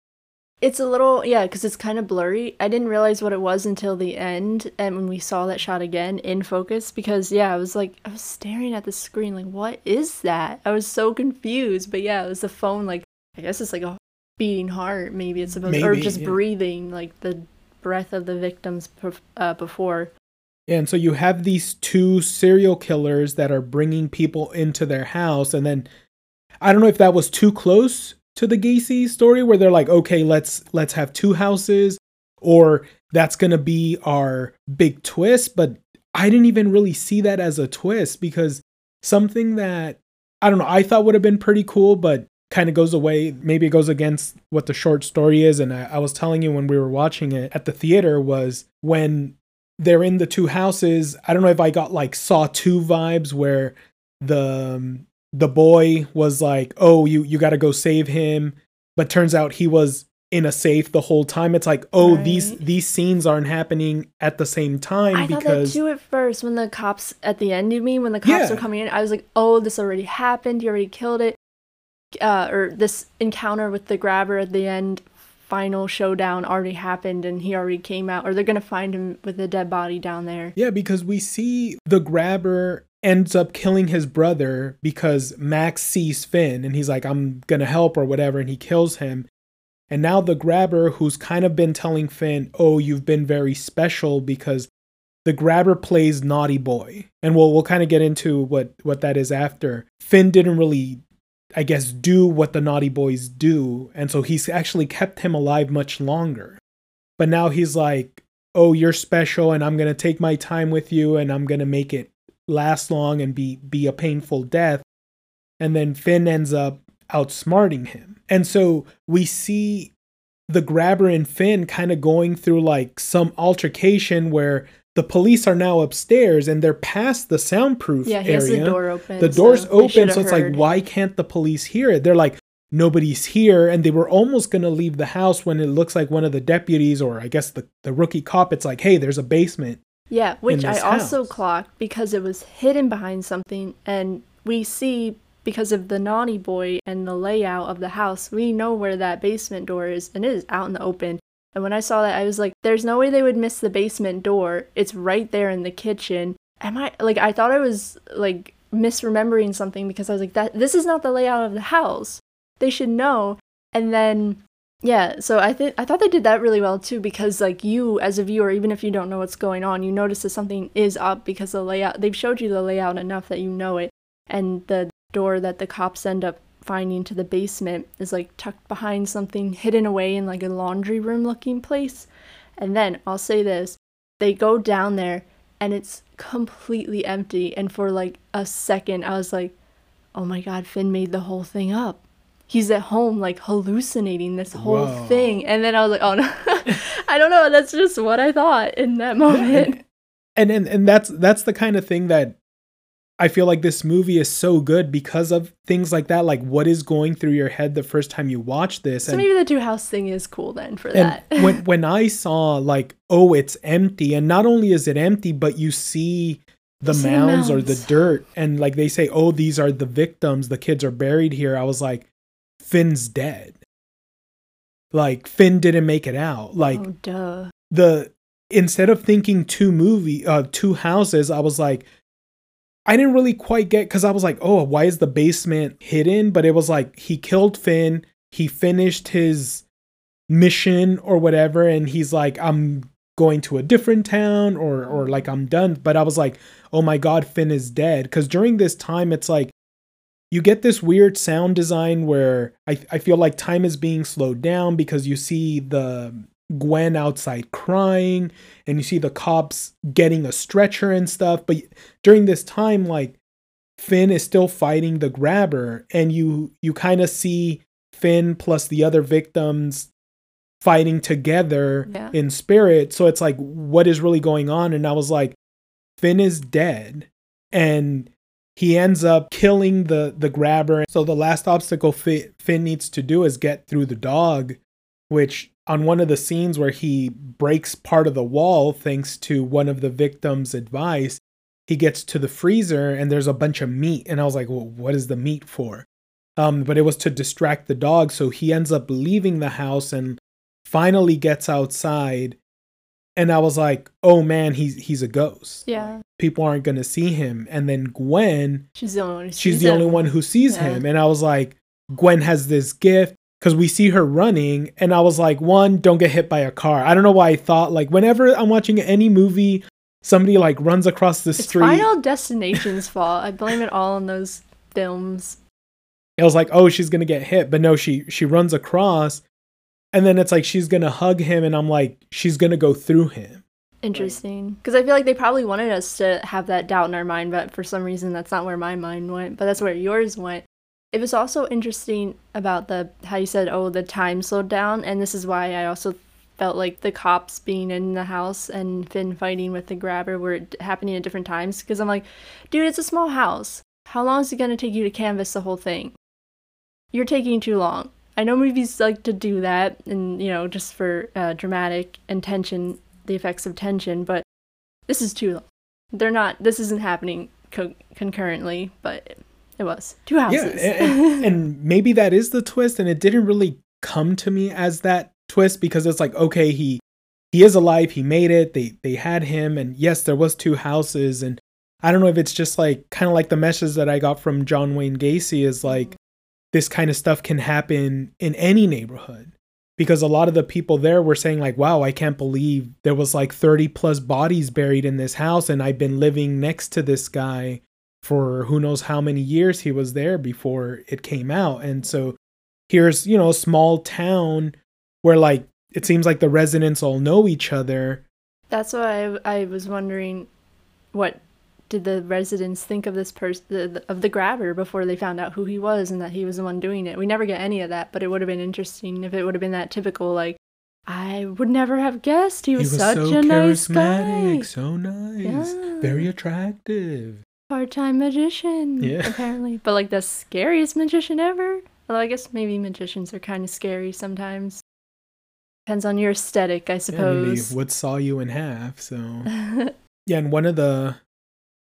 It's a little yeah, because it's kind of blurry. I didn't realize what it was until the end, and when we saw that shot again in focus. Because yeah, I was like, I was staring at the screen, like, what is that? I was so confused. But yeah, it was the phone. Like, I guess it's like a beating heart. Maybe it's supposed, or just yeah. breathing, like the breath of the victims uh, before. And so you have these two serial killers that are bringing people into their house, and then I don't know if that was too close to the Gacy story, where they're like, okay, let's let's have two houses, or that's gonna be our big twist. But I didn't even really see that as a twist because something that I don't know I thought would have been pretty cool, but kind of goes away. Maybe it goes against what the short story is. And I, I was telling you when we were watching it at the theater was when they're in the two houses. I don't know if I got like Saw Two vibes where the um, the boy was like, "Oh, you you got to go save him," but turns out he was in a safe the whole time. It's like, oh, these Right. these scenes aren't happening at the same time I thought that because too at first when the cops at the end. You mean when the cops Yeah. were coming in? I was like, oh, this already happened. You already killed it. Uh, or this encounter with the grabber at the end, final showdown already happened, and he already came out. Or they're gonna find him with a dead body down there. Yeah, because we see the grabber ends up killing his brother because Max sees Finn and he's like, I'm gonna help or whatever, and he kills him. And now the grabber, who's kind of been telling Finn, Oh, you've been very special because the grabber plays naughty boy. And we'll we'll kind of get into what, what that is after. Finn didn't really I guess do what the naughty boys do, and so he's actually kept him alive much longer. But now he's like, oh you're special and i'm to take my time with you and i'm to make it last long and be be a painful death and then finn ends up outsmarting him and so we see the grabber and finn kind of going through like some altercation where the police are now upstairs and they're past the soundproof Yeah, he area. has the door open. The door's so open, so it's like, why can't the police hear it? They're like, nobody's here, and they were almost gonna leave the house when it looks like one of the deputies, or I guess the, the rookie cop, it's like, hey, there's a basement. Yeah, which I this also clocked because it was hidden behind something, and we see because of the naughty boy and the layout of the house, we know where that basement door is, and it is out in the open. And when I saw that, I was like, "There's no way they would miss the basement door. It's right there in the kitchen." Am I like I thought I was like misremembering something because I was like, "That this is not the layout of the house. They should know." And then yeah, so I think I thought they did that really well too because like you as a viewer, even if you don't know what's going on, you notice that something is up because the layout they've showed you the layout enough that you know it. And the door that the cops end up finding to the basement is like tucked behind something hidden away in like a laundry room looking place. And then I'll say this, they go down there and it's completely empty and for like a second I was like, "Oh my god, Finn made the whole thing up." He's at home like hallucinating this whole Whoa. thing and then i was like oh no <laughs> i don't know that's just what i thought in that moment <laughs> and and and that's that's the kind of thing that I feel like this movie is so good because of things like that. Like what is going through your head the first time you watch this, so and maybe the two house thing is cool then for and that when <laughs> when I saw like oh it's empty, and not only is it empty, but you see the You see the mounds or the dirt, and like they say oh these are the victims, the kids are buried here. I was like Finn's dead. Like Finn didn't make it out. Like oh duh the instead of thinking two movie uh two houses i was like i didn't really quite get because i was like oh why is the basement hidden but it was like he killed finn he finished his mission or whatever and he's like i'm going to a different town or or like i'm done but i was like oh my god finn is dead because during this time it's like you get this weird sound design where I, I feel like time is being slowed down because you see the Gwen outside crying and you see the cops getting a stretcher and stuff. But during this time, like Finn is still fighting the grabber, and you you kind of see Finn plus the other victims fighting together Yeah. in spirit. So it's like, what is really going on? And I was like, Finn is dead. And he ends up killing the the grabber. So the last obstacle Fi- Finn needs to do is get through the dog, which on one of the scenes where he breaks part of the wall thanks to one of the victims' advice, he gets to the freezer and there's a bunch of meat and I was like, "Well, what is the meat for?" Um, but it was to distract the dog, so he ends up leaving the house and finally gets outside. And I was like, "Oh man, he's he's a ghost. yeah People aren't going to see him." And then Gwen she's the only one who she's sees the only him. one who sees Yeah. him. And i was like gwen has this gift because we see her running. And i was like one don't get hit by a car. I don't know why i thought like whenever i'm watching any movie somebody like runs across the it's street. Final destination's <laughs> fault. I blame it all on those films. I was like oh she's gonna get hit. But no she she runs across. And then it's like she's gonna hug him. And i'm like she's gonna go through him interesting. because i feel like they probably wanted us to have that doubt in our mind but for some reason that's not where my mind went but that's where yours went. It was also interesting about the how you said oh the time slowed down and this is why i also felt like the cops being in the house and finn fighting with the grabber were happening at different times because i'm like dude it's a small house. How long is it going to take you to canvas the whole thing? You're taking too long. I know movies like to do that and you know just for uh, dramatic and tension the effects of tension but this is too long they're not this isn't happening co- concurrently but it was two yeah houses. and, <laughs> and maybe that is the twist and it didn't really come to me as that twist because it's like okay he he is alive he made it they they had him and yes there was two houses and i don't know if it's just like kind of like the message that i got from john wayne gacy is like mm-hmm. this kind of stuff can happen in any neighborhood because a lot of the people there were saying like wow i can't believe there was like 30 plus bodies buried in this house and i've been living next to this guy for who knows how many years he was there before it came out. And so here's you know a small town where like it seems like the residents all know each other. That's why I, I was wondering what did the residents think of this person of the grabber before they found out who he was and that he was the one doing it we never get any of that but it would have been interesting if it would have been that typical like I would never have guessed he He was, was such so a nice guy. charismatic, so nice, Yeah. very attractive. Part-time magician, Yeah. <laughs> apparently, but like the scariest magician ever. Although I guess maybe magicians are kind of scary sometimes. Depends on your aesthetic, I Yeah, I mean, suppose. would saw you in half, so <laughs> Yeah, and one of the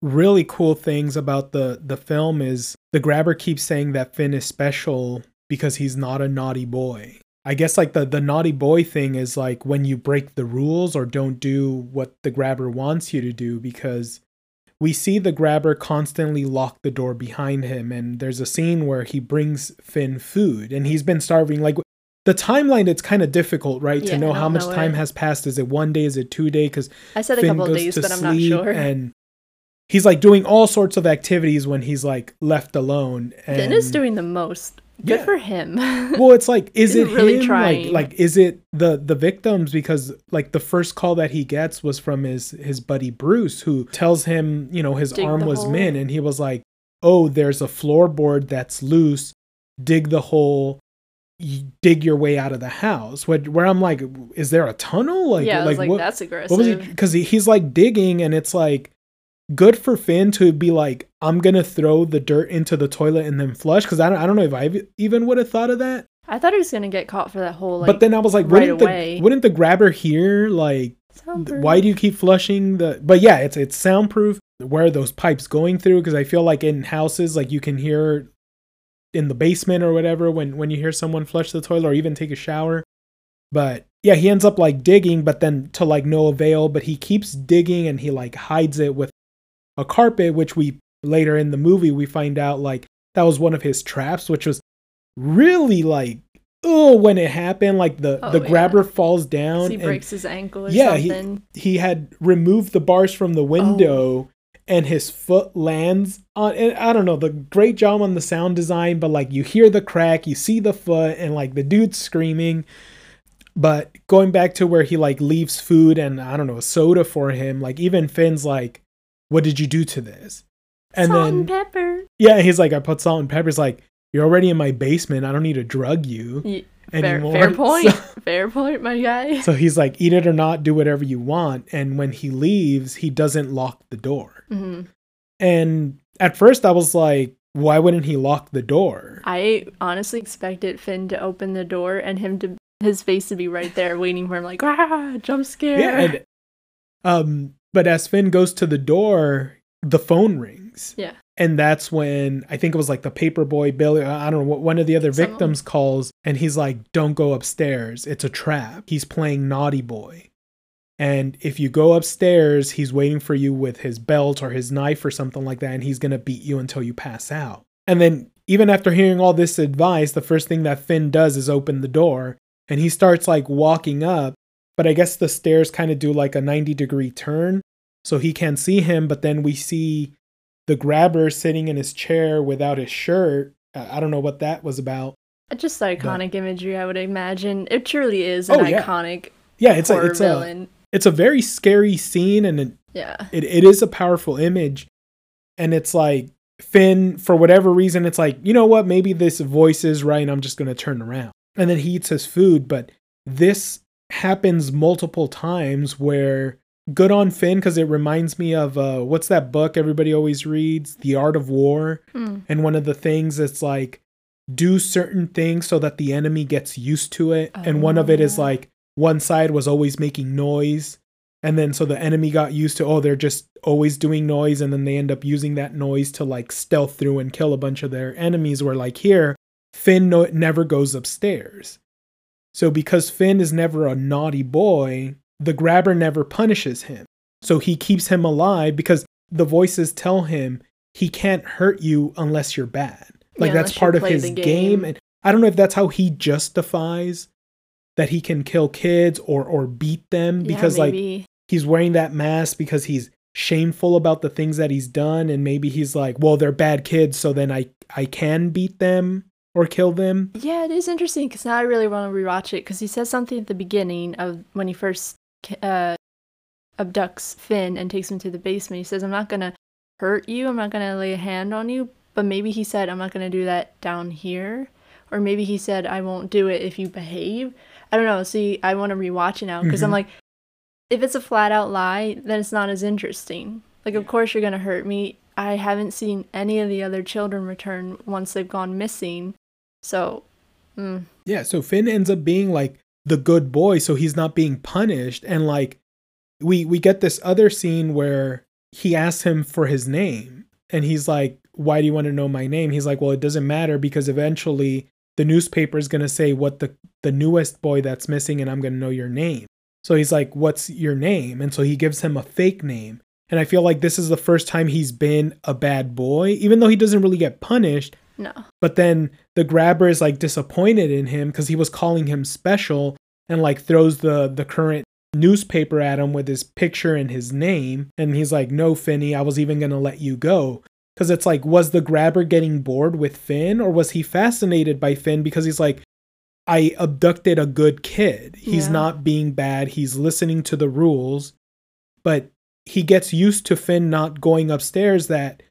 really cool things about the the film is the grabber keeps saying that Finn is special because he's not a naughty boy. I guess like the the naughty boy thing is like when you break the rules or don't do what the grabber wants you to do because we see the grabber constantly lock the door behind him and there's a scene where he brings Finn food and he's been starving like the timeline it's kind of difficult right Yeah, to know how much know time it. has passed is it one day is it two day because I said a Finn couple of goes days, but I'm not sure. And he's like doing all sorts of activities when he's like left alone. And Finn is doing the most. Good Yeah. for him. <laughs> well, it's like, is it really him? trying. Like, like, is it the the victims? Because like the first call that he gets was from his his buddy Bruce, who tells him, you know, his Dig arm was hole. min, and he was like, "Oh, there's a floorboard that's loose. Dig the hole." You dig your way out of the house. Where, where I'm like, is there a tunnel? Like, yeah, like, like, what, that's aggressive. what was he? Because he, he's like digging, and it's like good for Finn to be like, I'm gonna throw the dirt into the toilet and then flush. Because I don't, I don't know if I even would have thought of that. I thought he was gonna get caught for that whole like. but then I was like, right wouldn't away. the wouldn't the grabber hear like, why do you keep flushing the? But yeah, it's it's soundproof. Where are those pipes going through? Because I feel like in houses, like you can hear in the basement or whatever when when you hear someone flush the toilet or even take a shower. But yeah, he ends up like digging, but then to like no avail. But he keeps digging and he like hides it with a carpet, which we later in the movie we find out like that was one of his traps, which was really like oh when it happened, like the Oh, the yeah. grabber falls down. He and breaks his ankle or Yeah, he- something. he had removed the bars from the window oh. and his foot lands on and I don't know, the great job on the sound design, but like you hear the crack, you see the foot and like the dude's screaming. But going back to where he like leaves food and I don't know, soda for him, like even Finn's like, What did you do to this? And Salt then and pepper. yeah, he's like, I put salt and pepper. He's like, You're already in my basement. I don't need to drug you Ye- Fair, anymore. fair <laughs> point. So- <laughs> fair point, my guy. so he's like, eat it or not, do whatever you want. And when he leaves, he doesn't lock the door. hmm And at first, I was like, why wouldn't he lock the door? I honestly expected Finn to open the door and him to his face to be right there waiting for him, like ah, jump scare. Yeah. And, um, but as Finn goes to the door, the phone rings. Yeah. And that's when I think it was like the paperboy Billy, I don't know what one of the other Someone. victims calls, and he's like, "Don't go upstairs. It's a trap." He's playing naughty boy, and if you go upstairs, he's waiting for you with his belt or his knife or something like that, and he's gonna beat you until you pass out. And then even after hearing all this advice, the first thing that Finn does is open the door, and he starts like walking up, but I guess the stairs kind of do like a ninety degree turn, so he can't see him. But then we see the grabber sitting in his chair without his shirt. I don't know what that was about. Just iconic imagery, I would imagine. It truly is an Oh, yeah. iconic Yeah, it's a it's a it's a very scary scene, and it, yeah. it, it is a powerful image. And it's like Finn, for whatever reason, it's like you know what? Maybe this voice is right. and I'm just gonna turn around, and then he eats his food. But this happens multiple times where good on Finn because it reminds me of uh, what's that book everybody always reads, The Art of War. Hmm. And one of the things it's like do certain things so that the enemy gets used to it. and one of it is Oh. like one side was always making noise. And then so the enemy got used to, oh, they're just always doing noise. And then they end up using that noise to like stealth through and kill a bunch of their enemies. Where like here, Finn no- never goes upstairs. So because Finn is never a naughty boy, the grabber never punishes him. So he keeps him alive because the voices tell him he can't hurt you unless you're bad. Like Yeah, that's part of his game. game. And I don't know if that's how he justifies that he can kill kids or or beat them Yeah, because like he's wearing that mask because he's shameful about the things that he's done and maybe he's like, well, they're bad kids, so then I I can beat them or kill them. Yeah, it is interesting because now I really want to rewatch it because he says something at the beginning of when he first uh, abducts Finn and takes him to the basement. He says, "I'm not gonna hurt you. I'm not gonna lay a hand on you." But maybe he said, "I'm not gonna do that down here," or maybe he said I won't do it if you behave. I don't know. See, I want to rewatch it now because I'm Mhm. like, if it's a flat out lie, then it's not as interesting. Like, of course you're gonna hurt me. I haven't seen any of the other children return once they've gone missing, so. Mm, Yeah, so Finn ends up being like the good boy, so he's not being punished. And like we we get this other scene where he asks him for his name, and he's like, "Why do you want to know my name?" He's like, "Well, it doesn't matter because eventually the newspaper is gonna say what the the newest boy that's missing, and I'm gonna know your name." So he's like, "What's your name?" And so he gives him a fake name. And I feel like this is the first time he's been a bad boy, even though he doesn't really get punished. No. But then the grabber is like disappointed in him because he was calling him special and like throws the the current newspaper at him with his picture and his name. And he's like, No, Finny, I was even gonna let you go. Because it's like, was the grabber getting bored with Finn or was he fascinated by Finn because he's like, I abducted a good kid. He's Yeah. not being bad. He's listening to the rules. But he gets used to Finn not going upstairs that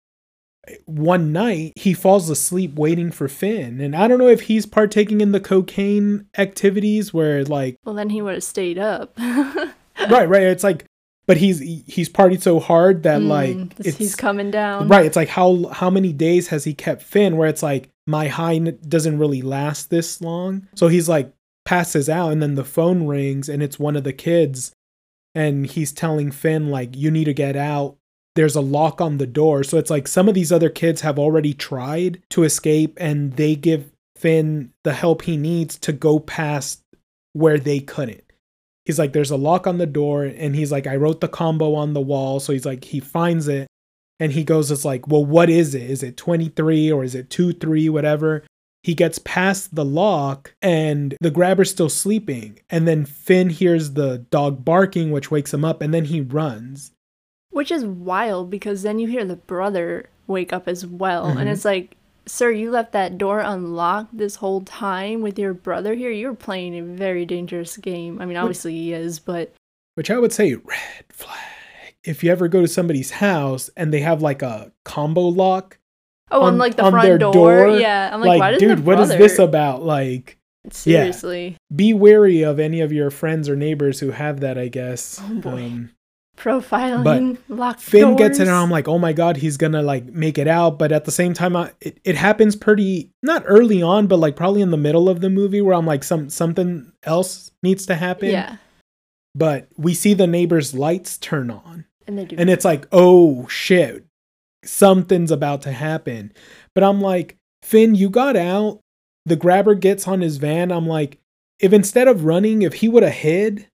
one night he falls asleep waiting for Finn. And I don't know if he's partaking in the cocaine activities where like Well, then he would have stayed up. <laughs> right, right. It's like but he's he's partied so hard that like Mm, it's he's coming down. right. It's like how how many days has he kept Finn where it's like my high n- doesn't really last this long. So he's like passes out and then the phone rings and it's one of the kids and he's telling Finn like you need to get out. There's a lock on the door. So it's like some of these other kids have already tried to escape and they give Finn the help he needs to go past where they couldn't. He's like there's a lock on the door and he's like I wrote the combo on the wall. So he's like he finds it and he goes it's like well what is it? Is it 23 or is it 2 3 whatever? He gets past the lock and the grabber's still sleeping. And then Finn hears the dog barking, which wakes him up, and then he runs. Which is wild because then you hear the brother wake up as well. Mhm. And it's like, sir, you left that door unlocked this whole time with your brother here. You're playing a very dangerous game. I mean, obviously he is, but Which I would say, red flag. If you ever go to somebody's house and they have like a combo lock, oh, on, On- like the on front door, door, yeah. I'm like, like, why does dude, what is this about? Like, Seriously, be wary of any of your friends or neighbors who have that, I guess. Oh, boy. Um, profiling, locked Finn gets it, doors. and I'm like, oh my god, he's gonna like make it out. But at the same time, I, it it happens pretty not early on, but like probably in the middle of the movie where I'm like, some something else needs to happen. yeah, But we see the neighbor's lights turn on, and they do. and it's like, oh shit, something's about to happen. But I'm like, Finn, you got out. The grabber gets on his van. I'm like, if instead of running, if he would have hid,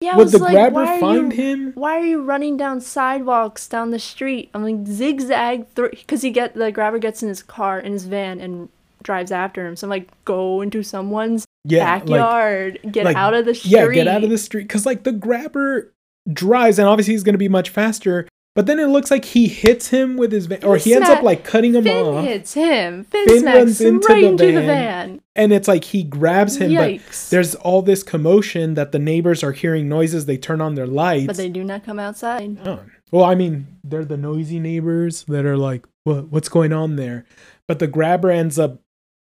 yeah, I would was the like, grabber why are find you, him? Why are you running down sidewalks down the street? I'm like zigzag through because he get the grabber gets in his car in his van and drives after him. So I'm like, go into someone's Yeah, like, backyard, get like, out of the street. Yeah, get out of the street. Because, like, the grabber drives, and obviously he's going to be much faster. But then it looks like he hits him with his van, or He ends up, like, cutting him Finn off. hits him. Finn, Finn runs into right the into the van. van. And it's like he grabs him, Yikes. but there's all this commotion that the neighbors are hearing noises. They turn on their lights. But they do not come outside. Oh. Well, I mean, they're the noisy neighbors that are like, what, what's going on there? But the grabber ends up,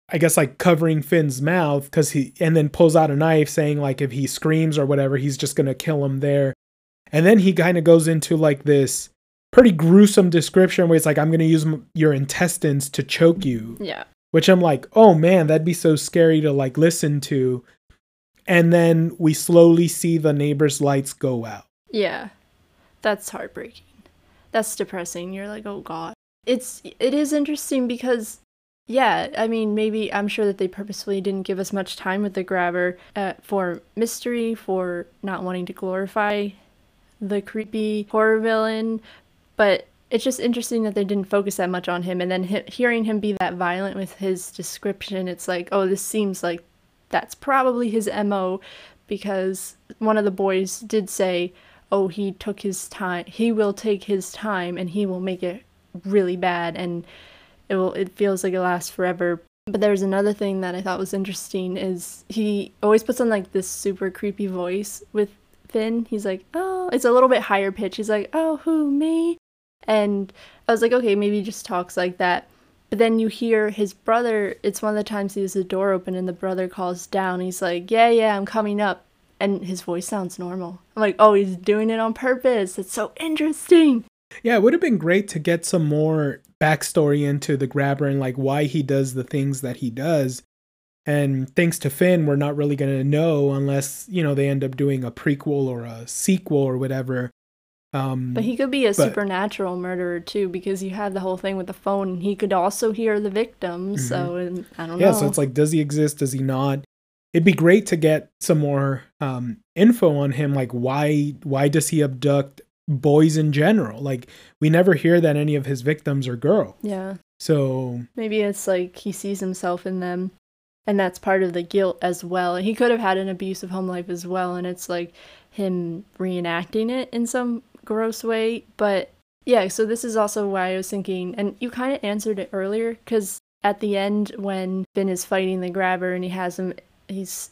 I guess, like covering Finn's mouth because he, and then pulls out a knife saying, like, if he screams or whatever, he's just going to kill him there. And then he kind of goes into like this pretty gruesome description where it's like, I'm going to use m- your intestines to choke you, Yeah. which I'm like, oh man, that'd be so scary to like listen to. And then we slowly see the neighbor's lights go out. Yeah. That's heartbreaking. That's depressing. You're like, "Oh god." It's it is interesting because yeah, I mean, maybe I'm sure that they purposefully didn't give us much time with the grabber uh, for mystery, for not wanting to glorify the creepy horror villain, but it's just interesting that they didn't focus that much on him and then he- hearing him be that violent with his description, it's like, "Oh, this seems like that's probably his MO because one of the boys did say, "Oh, he took his time. He will take his time and he will make it really bad and it will it feels like it lasts forever." But there's another thing that I thought was interesting is he always puts on like this super creepy voice with Finn. He's like, "Oh, it's a little bit higher pitch." He's like, "Oh, who me?" And I was like, "Okay, maybe he just talks like that." But then you hear his brother, it's one of the times he has the door open and the brother calls down. He's like, Yeah, yeah, I'm coming up. And his voice sounds normal. I'm like, Oh, he's doing it on purpose. It's so interesting. Yeah, it would have been great to get some more backstory into the grabber and like why he does the things that he does. And thanks to Finn, we're not really going to know unless, you know, they end up doing a prequel or a sequel or whatever. Um, but he could be a but, supernatural murderer too, because you have the whole thing with the phone, and he could also hear the victims. Mm-hmm. So I don't yeah, know. Yeah, so it's like, does he exist? Does he not? It'd be great to get some more um, info on him. Like, why? Why does he abduct boys in general? Like, we never hear that any of his victims are girls. Yeah. So maybe it's like he sees himself in them and that's part of the guilt as well. He could have had an abusive home life as well, and it's like him reenacting it in some gross way. But yeah, so this is also why I was thinking, and you kind of answered it earlier, because at the end when Finn is fighting the grabber and he has him, he's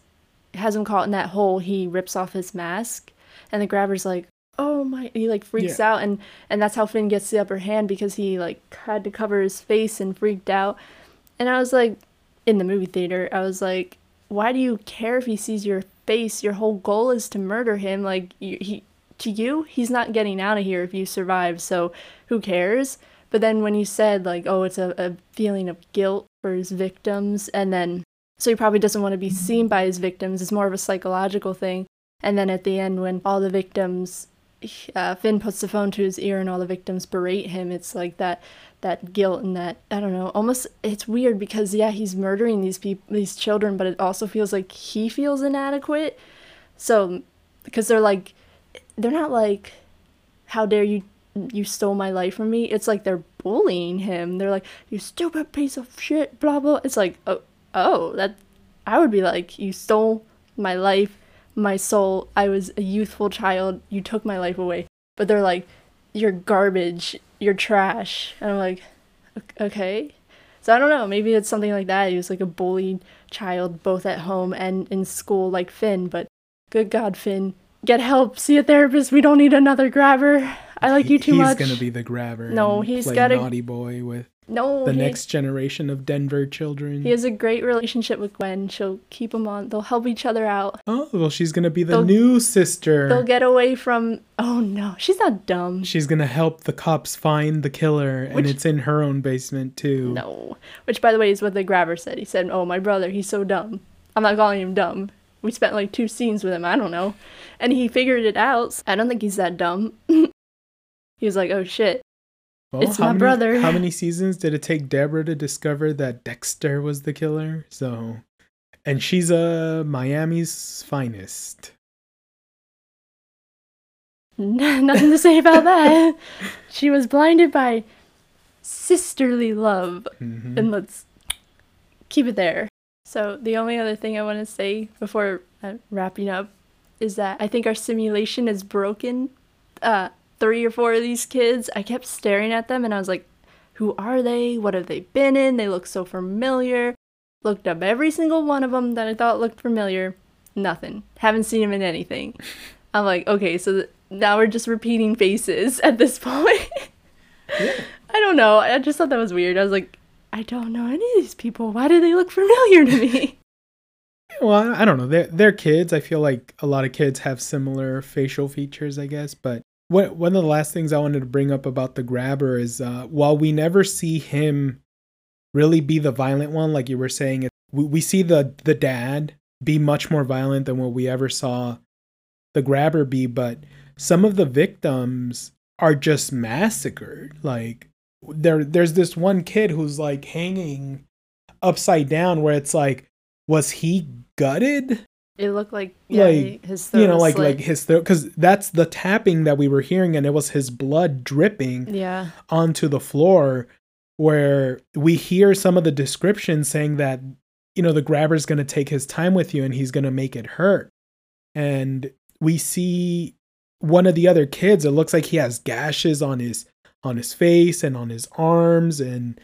has him caught in that hole, he rips off his mask, and the grabber's like, "Oh my!" He like freaks yeah. out, and and that's how Finn gets the upper hand because he like had to cover his face and freaked out. And I was like, in the movie theater, I was like, why do you care if he sees your face? Your whole goal is to murder him. Like you, he to you, he's not getting out of here if you survive. So who cares? But then when you said like, oh, it's a, a feeling of guilt for his victims, and then so he probably doesn't want to be seen by his victims. It's more of a psychological thing. And then at the end, when all the victims, uh, Finn puts the phone to his ear and all the victims berate him, it's like that that guilt and that I don't know. Almost it's weird because yeah, he's murdering these people, these children, but it also feels like he feels inadequate. So because they're like, they're not like, how dare you you stole my life from me. It's like they're bullying him. They're like, you stupid piece of shit, blah blah. It's like, oh, oh, that I would be like, you stole my life, my soul. I was a youthful child. You took my life away. But they're like, you're garbage you're trash. And I'm like, okay. So I don't know, maybe it's something like that. He was like a bullied child both at home and in school like Finn, but good god, Finn, get help, see a therapist. We don't need another grabber. I like you too he's much. He's gonna be the grabber. No, he's got a naughty boy with no, the he, next generation of Denver children. He has a great relationship with Gwen. She'll keep him on. They'll help each other out. Oh, well, she's gonna be the they'll, new sister. They'll get away from. Oh no, she's not dumb. She's gonna help the cops find the killer, Which, and it's in her own basement too. No, which by the way is what the grabber said. He said, "Oh, my brother, he's so dumb." I'm not calling him dumb. We spent like two scenes with him. I don't know, and he figured it out. I don't think he's that dumb. <laughs> he was like, "Oh shit." Well, it's my many, brother. How many seasons did it take Deborah to discover that Dexter was the killer? So, and she's a uh, Miami's finest. <laughs> Nothing to say about that. <laughs> she was blinded by sisterly love, mm-hmm. and let's keep it there. So the only other thing I want to say before uh, wrapping up is that I think our simulation is broken. Uh, three or four of these kids, I kept staring at them and I was like, who are they? What have they been in? They look so familiar. Looked up every single one of them that I thought looked familiar. Nothing. Haven't seen them in anything. <laughs> I'm like, okay, so th- now we're just repeating faces <laughs> at this point. yeah. <laughs> I don't know. I just thought that was weird. I was like, I don't know any of these people. Why do they look familiar to me? Well, I don't know. They're, they're kids. I feel like a lot of kids have similar facial features, I guess. But one of the last things I wanted to bring up about the grabber is uh, while we never see him really be the violent one, like you were saying, we, we see the the dad be much more violent than what we ever saw the grabber be, but some of the victims are just massacred. Like there there's this one kid who's like hanging upside down where it's like was he gutted it looked like yeah, like his you know like slit. like his throat because that's the tapping that we were hearing and it was his blood dripping yeah onto the floor where we hear some of the descriptions saying that you know the grabber's going to take his time with you and he's going to make it hurt and we see one of the other kids it looks like he has gashes on his on his face and on his arms and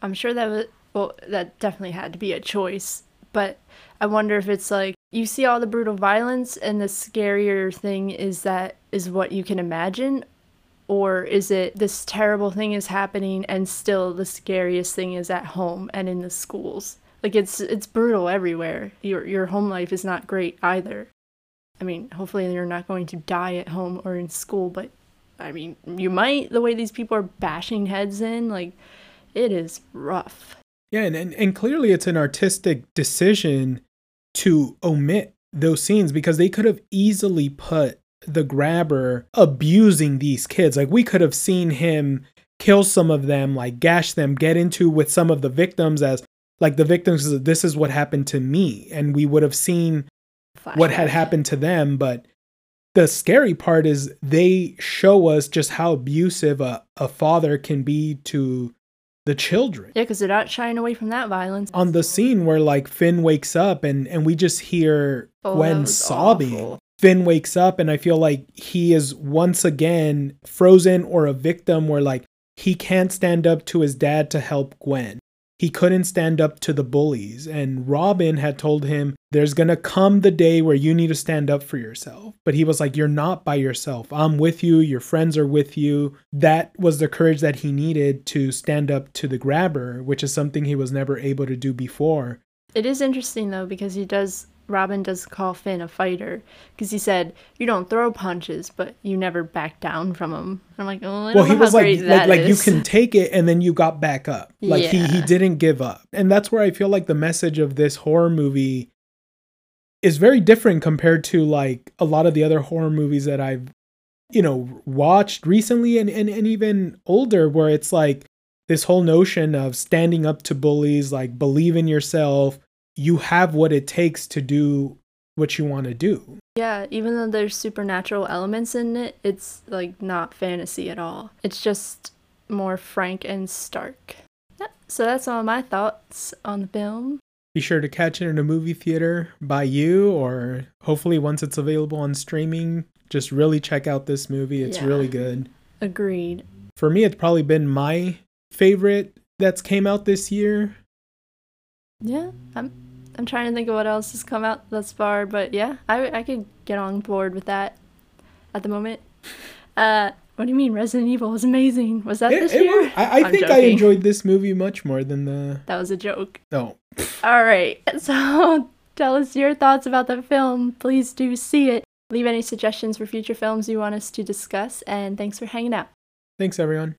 i'm sure that was well that definitely had to be a choice but I wonder if it's like you see all the brutal violence and the scarier thing is that is what you can imagine Or is it this terrible thing is happening and still the scariest thing is at home and in the schools? Like it's it's brutal everywhere. Your your home life is not great either. I mean, hopefully you're not going to die at home or in school, but I mean, you might the way these people are bashing heads in, like it is rough. Yeah, and, and, and clearly it's an artistic decision to omit those scenes because they could have easily put the grabber abusing these kids. Like we could have seen him kill some of them, like gash them, get into with some of the victims as like the victims this is what happened to me and we would have seen Flashback. what had happened to them, but the scary part is they show us just how abusive a, a father can be to the children. Yeah, because they're not shying away from that violence. On the scene where like Finn wakes up and and we just hear oh, Gwen sobbing. Awful. Finn wakes up and I feel like he is once again frozen or a victim where like he can't stand up to his dad to help Gwen he couldn't stand up to the bullies. And Robin had told him, There's to come the day where you need to stand up for yourself. But he was like, You're not by yourself. I'm with you. Your friends are with you. That was the courage that he needed to stand up to the grabber, which is something he was never able to do before. It is interesting, though, because he does Robin does call Finn a fighter because he said you don't throw punches, but you never back down from them. I'm like, oh, well, he was like, like, like you can take it and then you got back up. Like yeah. he he didn't give up, and that's where I feel like the message of this horror movie is very different compared to like a lot of the other horror movies that I've you know watched recently and and, and even older, where it's like this whole notion of standing up to bullies, like believe in yourself you have what it takes to do what you want to do. Yeah, even though there's supernatural elements in it, it's like not fantasy at all. It's just more frank and stark. Yeah, so that's all my thoughts on the film. Be sure to catch it in a movie theater by you, or hopefully once it's available on streaming, just really check out this movie. It's yeah. really good. Agreed. For me, it's probably been my favorite that's came out this year. Yeah, I'm I'm trying to think of what else has come out thus far, but yeah, I I could get on board with that at the moment. <laughs> Uh, what do you mean? Resident Evil was amazing. Was that it, this it year? Was, I, I think joking. I enjoyed this movie much more than the. That was a joke. No. <laughs> All right. So <laughs> tell us your thoughts about the film. Please do see it. Leave any suggestions for future films you want us to discuss, and thanks for hanging out. Thanks, everyone.